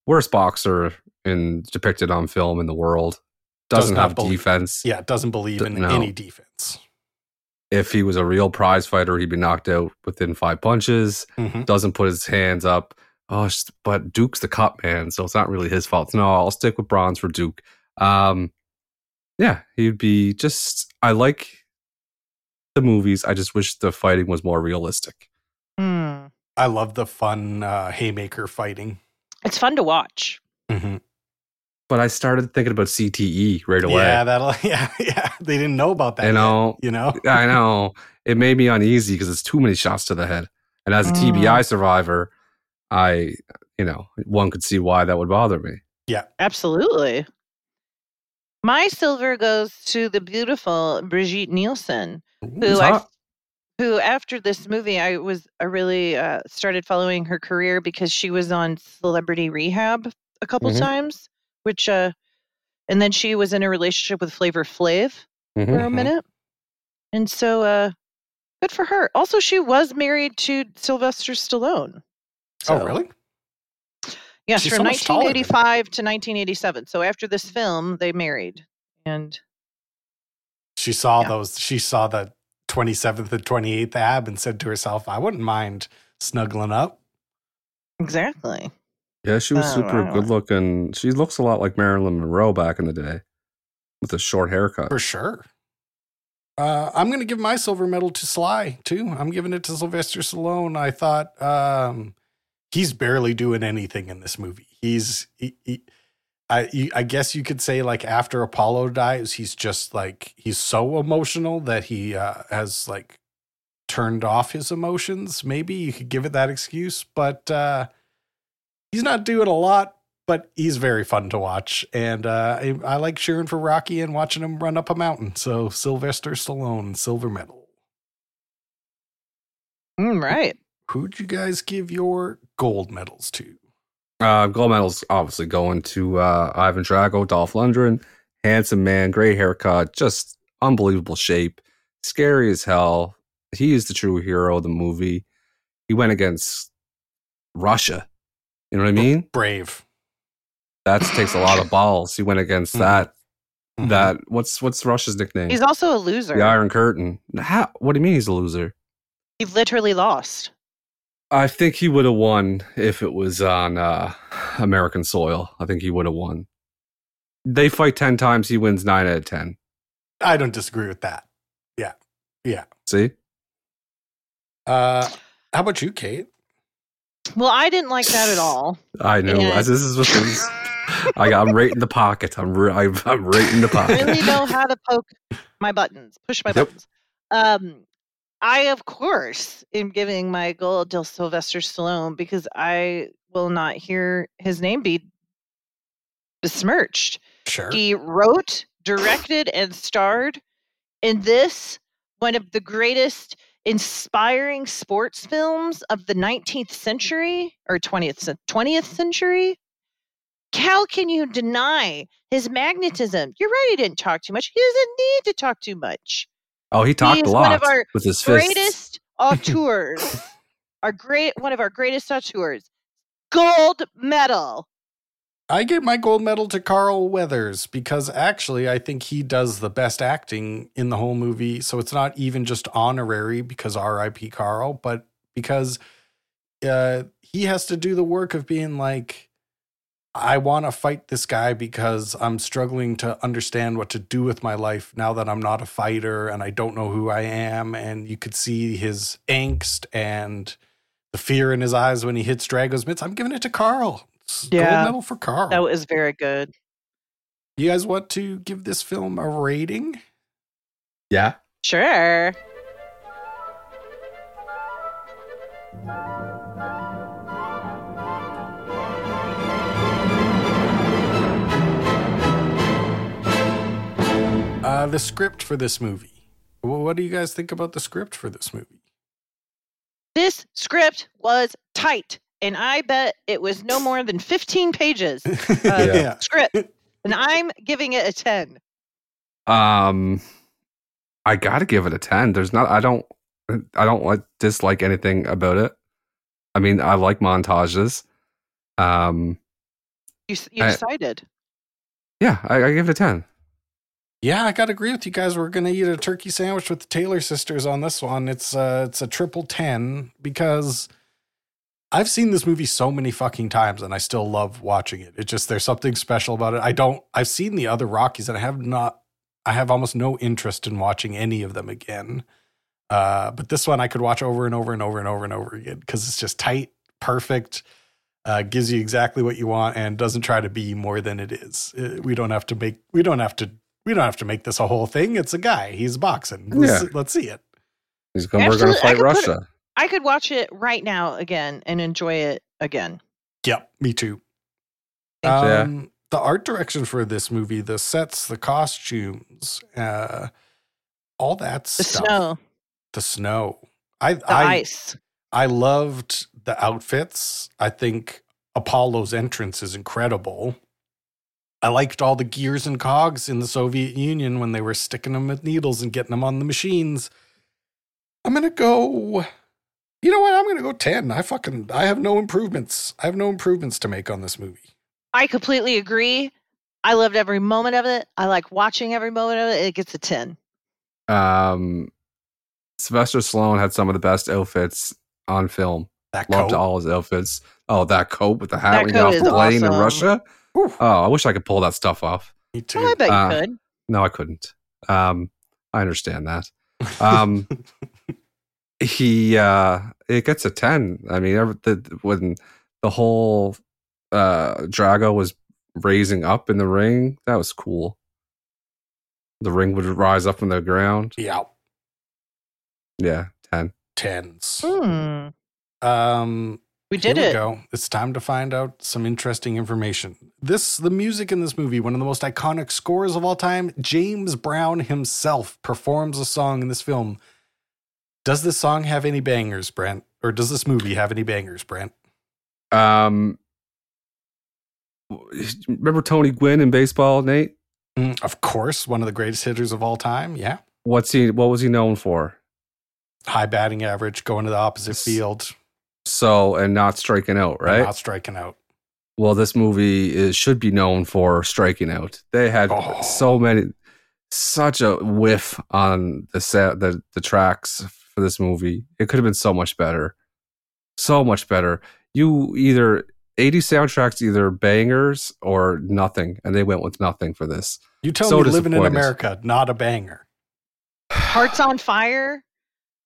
Worst boxer in depicted on film in the world. Does Doesn't not have believe- defense. Yeah, doesn't believe D- in no. any defense. If he was a real prize fighter, he'd be knocked out within five punches. Mhm. Doesn't put his hands up. Oh, but Duke's the cut man, so it's not really his fault. No, I'll stick with bronze for Duke. Um, yeah, he'd be just. I like the movies. I just wish the fighting was more realistic. Hmm. I love the fun uh, haymaker fighting. It's fun to watch. Mhm. But I started thinking about CTE right away. Yeah, that'll. Yeah, yeah. They didn't know about that. you yet, know, you know. I know it made me uneasy because it's too many shots to the head. And as a Mm. TBI survivor, I, you know, one could see why that would bother me. Yeah, absolutely. My silver goes to the beautiful Brigitte Nielsen, who I, who after this movie I was I really uh, started following her career because she was on Celebrity Rehab a couple Mhm. times, which uh, and then she was in a relationship with Flavor Flav for Mhm. a minute, and so uh, good for her. Also, she was married to Sylvester Stallone. Oh, really? Yes, She's from so much taller than him. 1985 to 1987. So after this film, they married, and She saw Yeah. those. She saw the twenty seventh and twenty eighth ab and said to herself, "I wouldn't mind snuggling up." exactly. Yeah, she was super wow. good looking. She looks a lot like Marilyn Monroe back in the day with a short haircut. For sure. Uh, I'm going to give my silver medal to Sly too. I'm giving it to Sylvester Stallone. I thought um, he's barely doing anything in this movie. He's, he, he, I, I guess you could say like after Apollo dies, he's just like he's so emotional that he uh, has like turned off his emotions. Maybe you could give it that excuse, but uh, he's not doing a lot but he's very fun to watch, and uh, I, I like cheering for Rocky and watching him run up a mountain. So Sylvester Stallone, silver medal. Mm, right. Who'd you guys give your gold medals to? Uh, gold medals obviously going to uh, Ivan Drago, Dolph Lundgren, handsome man, gray haircut, just unbelievable shape, scary as hell. He is the true hero of the movie. he went against Russia. You know what I mean? Brave. That takes a lot of balls. He went against Mhm. that. Mhm. That what's what's Russia's nickname? He's also a loser. the Iron Curtain. How, what do you mean he's a loser? He literally lost. I think he would have won if it was on uh, American soil. I think he would have won. They fight ten times. He wins nine out of ten. I don't disagree with that. Yeah. Yeah. See? Uh, how about you, Kate? Well, I didn't like that at all. I know. Yeah. As This is what this. I got, I'm right in the pocket. I'm re- I'm, I'm right in the pocket. really know how to poke my buttons, push my Yep. buttons. Um, I of course am giving my gold to Sylvester Stallone because I will not hear his name be besmirched. Sure. He wrote, directed, and starred in this one of the greatest inspiring sports films of the 19th century or 20th 20th century. How can you deny his magnetism? You're right, he didn't talk too much. He doesn't need to talk too much. Oh, he talked He's a one lot of our with his fists. Greatest auteurs. our great one of our greatest auteurs. Gold medal. I gave my gold medal to Carl Weathers because actually I think he does the best acting in the whole movie. So it's not even just honorary because R.I.P. Carl, but because uh, he has to do the work of being like, I want to fight this guy because I'm struggling to understand what to do with my life now that I'm not a fighter and I don't know who I am. And you could see his angst and the fear in his eyes when he hits Drago's mitts. I'm giving it to Carl. It's Yeah. Gold medal for Carl. That was very good. you guys want to give this film a rating? Yeah. Sure. Uh, the script for this movie. Well, what do you guys think about the script for this movie? This script was tight, and I bet it was no more than 15 pages yeah. script. And I'm giving it a 10. Um, I gotta give it a ten. There's not. I don't. I don't like dislike anything about it. I mean, I like montages. Um, You, s- you I- decided. yeah, I, I give it a ten. Yeah, I gotta agree with you guys. We're gonna eat a turkey sandwich with the Taylor sisters on this one. It's uh it's a triple ten because I've seen this movie so many fucking times and I still love watching it. It just there's something special about it. I don't I've seen the other Rockies and I have not I have almost no interest in watching any of them again. Uh but this one I could watch over and over and over and over and over again because it's just tight, perfect, uh, gives you exactly what you want and doesn't try to be more than it is. Uh, we don't have to make we don't have to we don't have to make this a whole thing. It's a guy. He's boxing. Let's, Yeah. let's see it. He's going. We're going to Absolutely, I fight it- Russia. I could watch it right now again and enjoy it again. Yep, me too. Thank you. Yeah. Um, the art direction for this movie, the sets, the costumes, uh, all that The stuff. snow, The snow. I the I ice. I loved the outfits. I think Apollo's entrance is incredible. I liked all the gears and cogs in the Soviet Union when they were sticking them with needles and getting them on the machines. I'm gonna go. You know what? I'm gonna go ten. I fucking I have no improvements. I have no improvements to make on this movie. I completely agree. I loved every moment of it. I like watching every moment of it. It gets a 10. Um, Sylvester Stallone had some of the best outfits on film. That Loved coat. all his outfits. Oh, that coat with the hat That when you get off the plane in. Russia. Whew, Oh, I wish I could pull that stuff off. me too. Oh, I bet Uh, you could. No, I couldn't. Um, I understand that. Um, he uh, it gets a ten. I mean, every, the, when the whole uh, Drago was raising up in the ring, that was cool. The ring would rise up from the ground. yeah, Yeah, ten. tens. Hmm. Um, We did Here we it. go. It's time to find out some interesting information. This the music in this movie, one of the most iconic scores of all time. James Brown himself performs a song in this film. Does this song have any bangers, Brent? Or does this movie have any bangers, Brent? Um, remember Tony Gwynn in baseball, Nate? Mm, of course, one of the greatest hitters of all time. Yeah. What's he? What was he known for? High batting average, going to the opposite S- field. So and not striking out, They're right? Not striking out. well, this movie is should be known for striking out. They had Oh. so many, such a whiff on the set, the the tracks for this movie. It could have been so much better, so much better. You either 80 soundtracks, either bangers or nothing, and they went with nothing for this. You tell So me living in. America, not a banger. Hearts on Fire,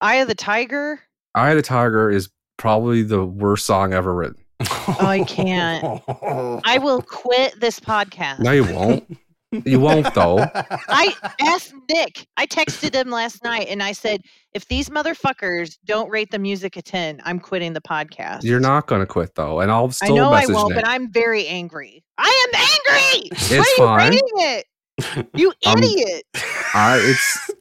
Eye of the Tiger. Eye of the Tiger is probably the worst song ever written. Oh, I can't. I will quit this podcast. No, you won't. You won't though. I asked Nick. I texted him last night and I said, if these motherfuckers don't rate the music a 10, I'm quitting the podcast. You're not going to quit though, and I'll still I still know I message won't, Nick. but I'm very angry. I am angry. It's Why are you rating it? You I'm- idiot. I, it's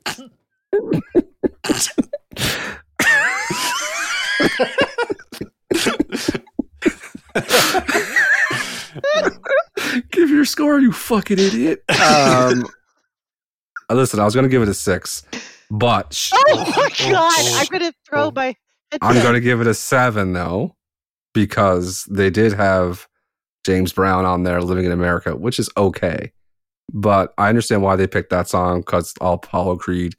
give your score, you fucking idiot. Um, uh, listen, I was going to give it a six, but sh- Oh my god! I'm gonna throw oh. my. I'm going to give it a seven though, because they did have James Brown on there, "Living in America," which is okay. But I understand why they picked that song because all Apollo Creed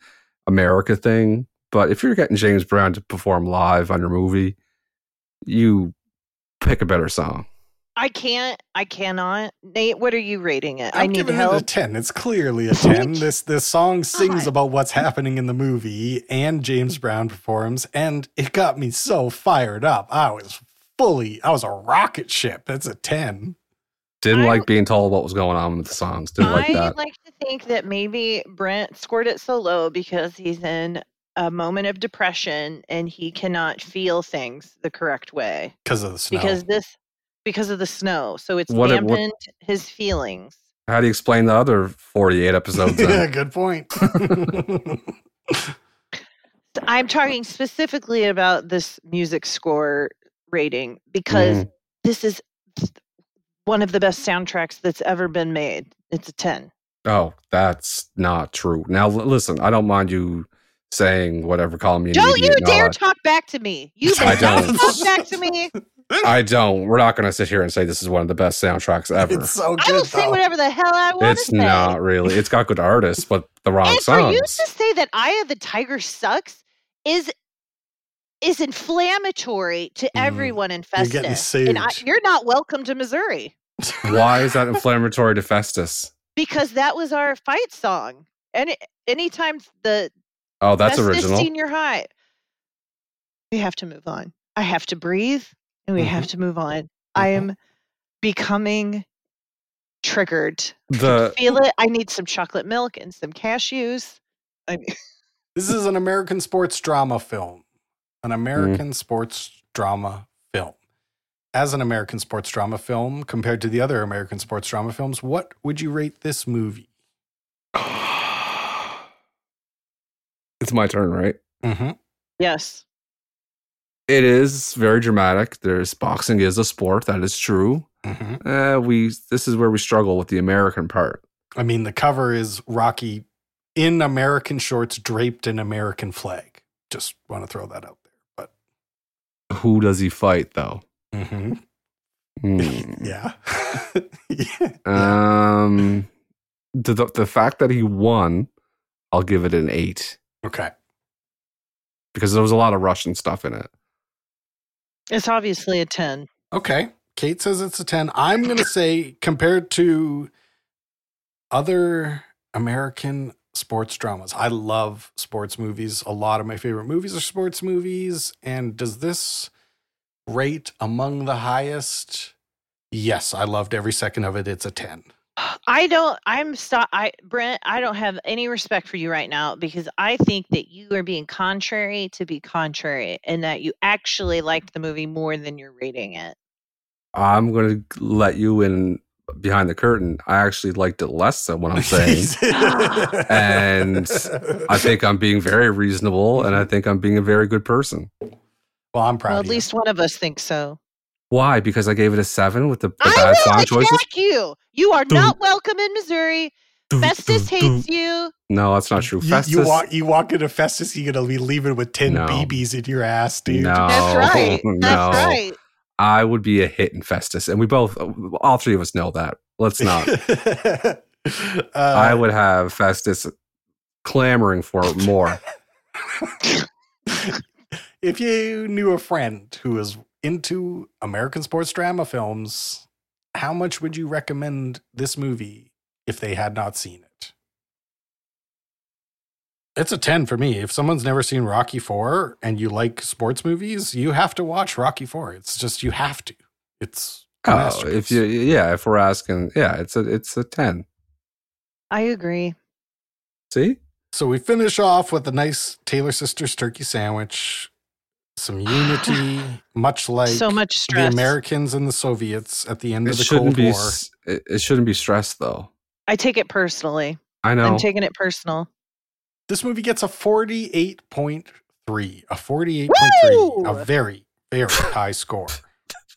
America thing. But if you're getting James Brown to perform live on your movie, you pick a better song. I can't. I cannot. Nate, what are you rating it? I I'm need giving help. it a ten. It's clearly a ten. This this song sings God. about what's happening in the movie, and James Brown performs, and it got me so fired up. I was fully, I was a rocket ship. That's a ten. Didn't I- like being told what was going on with the songs. Didn't like I that. like to think that maybe Brent scored it so low because he's in a moment of depression and he cannot feel things the correct way Because of the snow. because this because of the snow. So it's What it- what- dampened his feelings. How do you explain the other 48 episodes? yeah, good point. I'm talking specifically about this music score rating because Mm. this is one of the best soundtracks that's ever been made. It's a 10. oh, that's not true. Now, l- listen, I don't mind you saying whatever, calling me Don't you idiot and all dare talk back to me. You I better not don't. talk back to me. I don't. We're not going to sit here and say this is one of the best soundtracks ever. it's so I will good. say whatever the hell I want to It's not really. It's got good artists, but the wrong and for you to say that Eye of the Tiger sucks is is inflammatory to Mm, everyone in you're getting Festus. And I, you're not welcome to Missouri Why is that inflammatory to Festus? because that was our fight song. And anytime the Oh, that's Festus original. Senior High, we have to move on. I have to breathe, and we Mm-hmm. have to move on. I am becoming triggered. The Feel it. I need some chocolate milk and some cashews. I mean, This is an American sports drama film. An American sports drama film. As an American sports drama film, compared to the other American sports drama films, what would you rate this movie? it's my turn, right? Mm-hmm. yes. It is very dramatic. There's boxing is a sport. That is true. Mm-hmm. Uh, we this is where we struggle with the American part. I mean, the cover is Rocky in American shorts draped in American flag. Just want to throw that out there. But Who does he fight though? Mm-hmm. Hmm. yeah. yeah. Um, the, the the fact that he won, I'll give it an eight Okay. because there was a lot of Russian stuff in it. It's obviously a 10. Okay. Kate says it's a 10. I'm going to say, compared to other American sports dramas, I love sports movies. A lot of my favorite movies are sports movies. And does this rate among the highest? Yes, I loved every second of it. It's a 10. I don't, I'm stop. I, Brent, I don't have any respect for you right now because I think that you are being contrary to be contrary and that you actually liked the movie more than you're rating it. I'm going to let you in behind the curtain. I actually liked it less than what I'm saying. And I think I'm being very reasonable, and I mm-hmm. think I'm being a very good person. well, I'm proud Well, of at you. least one of us thinks so. Why? Because I gave it a seven with the, the I bad will song attack choices. you. You are not welcome in Missouri. Festus hates you. No, that's not true. You, Festus. you walk you walk into Festus, you're gonna be leaving with ten No. BBs in your ass, dude. No. That's right. no. That's right. I would be a hit in Festus, and we both, all three of us know that. Let's not. uh, I would have Festus clamoring for more. if you knew a friend who was into American sports drama films, how much would you recommend this movie if they had not seen it? It's a 10 for me. If someone's never seen Rocky 4 and you like sports movies, you have to watch Rocky 4. It's just you have to. It's Oh, if you, yeah, if we're asking, yeah, it's a, it's a ten. I agree. See, So we finish off with a nice Taylor Sisters turkey sandwich, some unity, much like so much the. Americans and the Soviets at the end it of the shouldn't Cold be, War. it, it shouldn't be stressed though. I take it personally. I know. I'm taking it personal. This movie gets a 48.3, a 48.3, a very, very high score.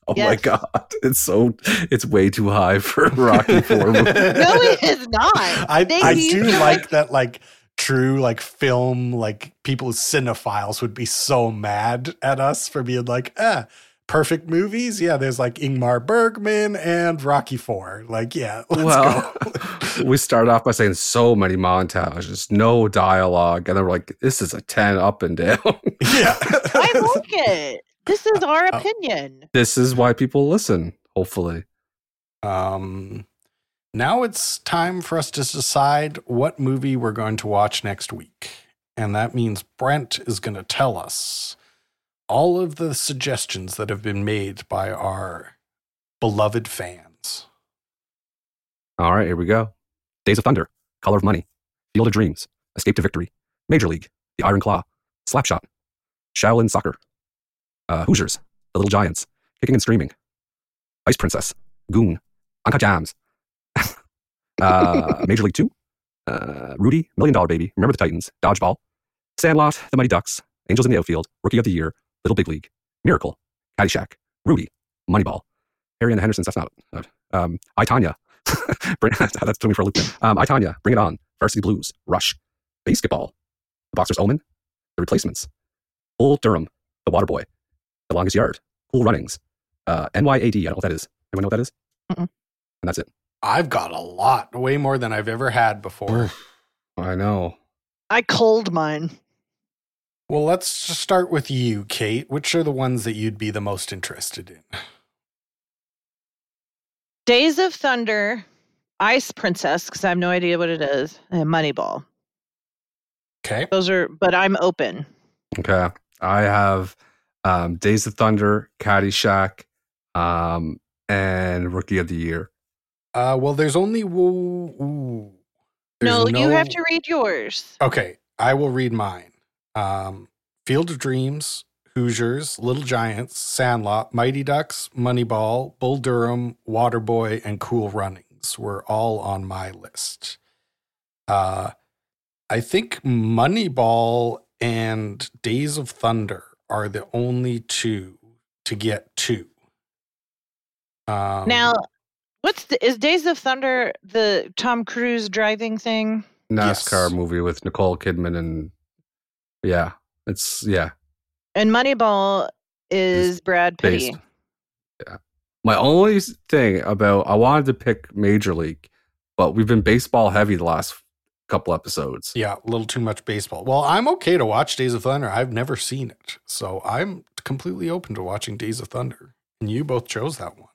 oh my god, it's so, it's way too high for Rocky Four. No, it is not. I, Thank I do like that, like, true, like, film, like, people, cinephiles would be so mad at us for being like, ah, perfect movies. Yeah, there's like Ingmar Bergman and Rocky Four. Like, yeah, let's well, go. we start off by saying so many montages, no dialogue, and then we're like, this is a ten up and down. yeah. I like it. This is our Oh. opinion. this is why people listen. Hopefully, Um, now it's time for us to decide what movie we're going to watch next week. And that means Brent is going to tell us all of the suggestions that have been made by our beloved fans. all right, here we go. Days of Thunder, Color of Money, Field of Dreams, Escape to Victory, Major League, The Iron Claw, Slapshot, Shaolin Soccer, uh, Hoosiers, The Little Giants, Kicking and Screaming, Ice Princess, Goon, Anka Jams, uh, Major League Two, uh, Rudy, Million Dollar Baby, Remember the Titans, Dodgeball, Sandlot, The Mighty Ducks, Angels in the Outfield, Rookie of the Year, Little Big League, Miracle, Caddyshack, Rudy, Moneyball, Harry and the Hendersons. That's not. Uh, um, I Tonya. Bring, that's doing me for a loop. Um, I Tonya. Bring it on. Varsity Blues. Rush. Basketball. The Boxer's Omen. The Replacements. Bull Durham. The Waterboy. The Longest Yard. Cool Runnings. Uh, NYAD. I don't know what that is. Anyone know what that is? And that's it. I've got a lot, way more than I've ever had before. I know. I cold mine. Well, let's just start with you, Kate. Which are the ones that you'd be the most interested in? Days of Thunder, Ice Princess, because I have no idea what it is, and Moneyball. Okay. Those are, but I'm open. Okay. I have um, Days of Thunder, Caddyshack, um, and Rookie of the Year. Uh, well, there's only. Ooh, ooh. There's No, you have to read yours. Okay, I will read mine. Um, Field of Dreams, Hoosiers, Little Giants, Sandlot, Mighty Ducks, Moneyball, Bull Durham, Waterboy, and Cool Runnings were all on my list. Uh, I think Moneyball and Days of Thunder are the only two to get two. Um, now, what's the, is Days of Thunder the Tom Cruise driving thing? NASCAR Yes. movie with Nicole Kidman and yeah, it's yeah, And Moneyball is Is Brad Pitt. Yeah. My only thing about I wanted to pick Major League, but we've been baseball heavy the last couple episodes. Yeah, a little too much baseball. Well, I'm okay to watch Days of Thunder. I've never seen it. So I'm completely open to watching Days of Thunder. And you both chose that one.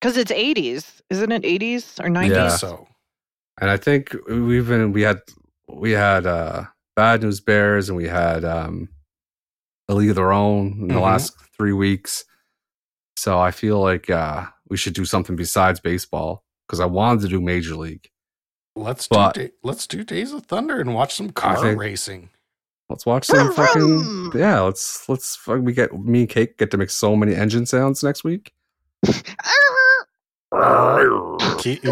Because it's 80s. Isn't it 80s or 90s? Yeah. So And I think we've been we had we had uh Bad News Bears and we had um A League of Their Own in the Mhm. last three weeks. So I feel like uh we should do something besides baseball because I wanted to do Major League. let's But- do da- let's do Days of Thunder and watch some car think- racing. Let's watch some Vroom, fucking vroom. yeah. Let's let's fuck- we get me and Kate get to make so many engine sounds next week. Keep, keep,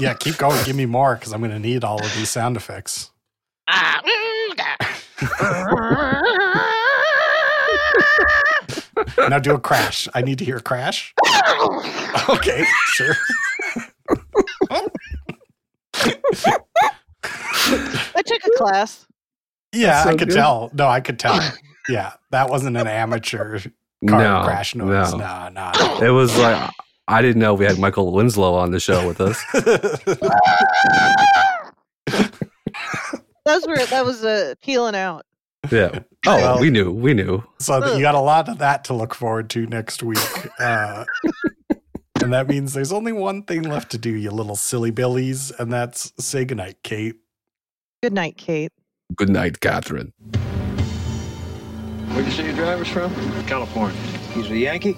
yeah, keep going. Give me more because I'm going to need all of these sound effects. Now do a crash. I need to hear a crash. Okay, sure. I took a class? Yeah, so I could good. tell. No, I could tell. yeah, that wasn't an amateur car no, crash noise. no. No, no. It was like I didn't know we had Michael Winslow on the show with us. Those were that was uh, peeling out. Yeah. Oh, Well- we knew. We knew. so you got a lot of that to look forward to next week. Uh, and that means there's only one thing left to do, you little silly billies, and that's say goodnight, Kate. Good night, Kate. Good night, Catherine. Where'd you say your driver's from? California. He's a Yankee?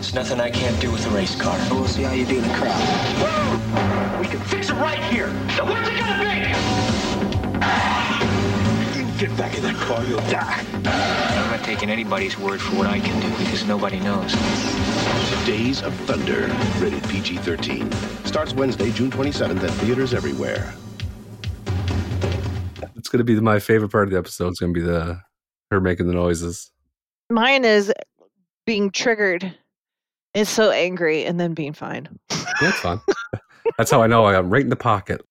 There's nothing I can't do with a race car. We'll see how you do in the crowd. We can fix it right here. Now what's it gonna be? You get back in that car, you'll die. I'm not taking anybody's word for what I can do because nobody knows. Days of Thunder, rated PG 13. Starts Wednesday, June 27th at theaters everywhere. It's gonna be my favorite part of the episode. It's gonna be the her making the noises. Mine is being triggered. Is so angry and then being fine. That's fun. That's how I know I'm right in the pocket.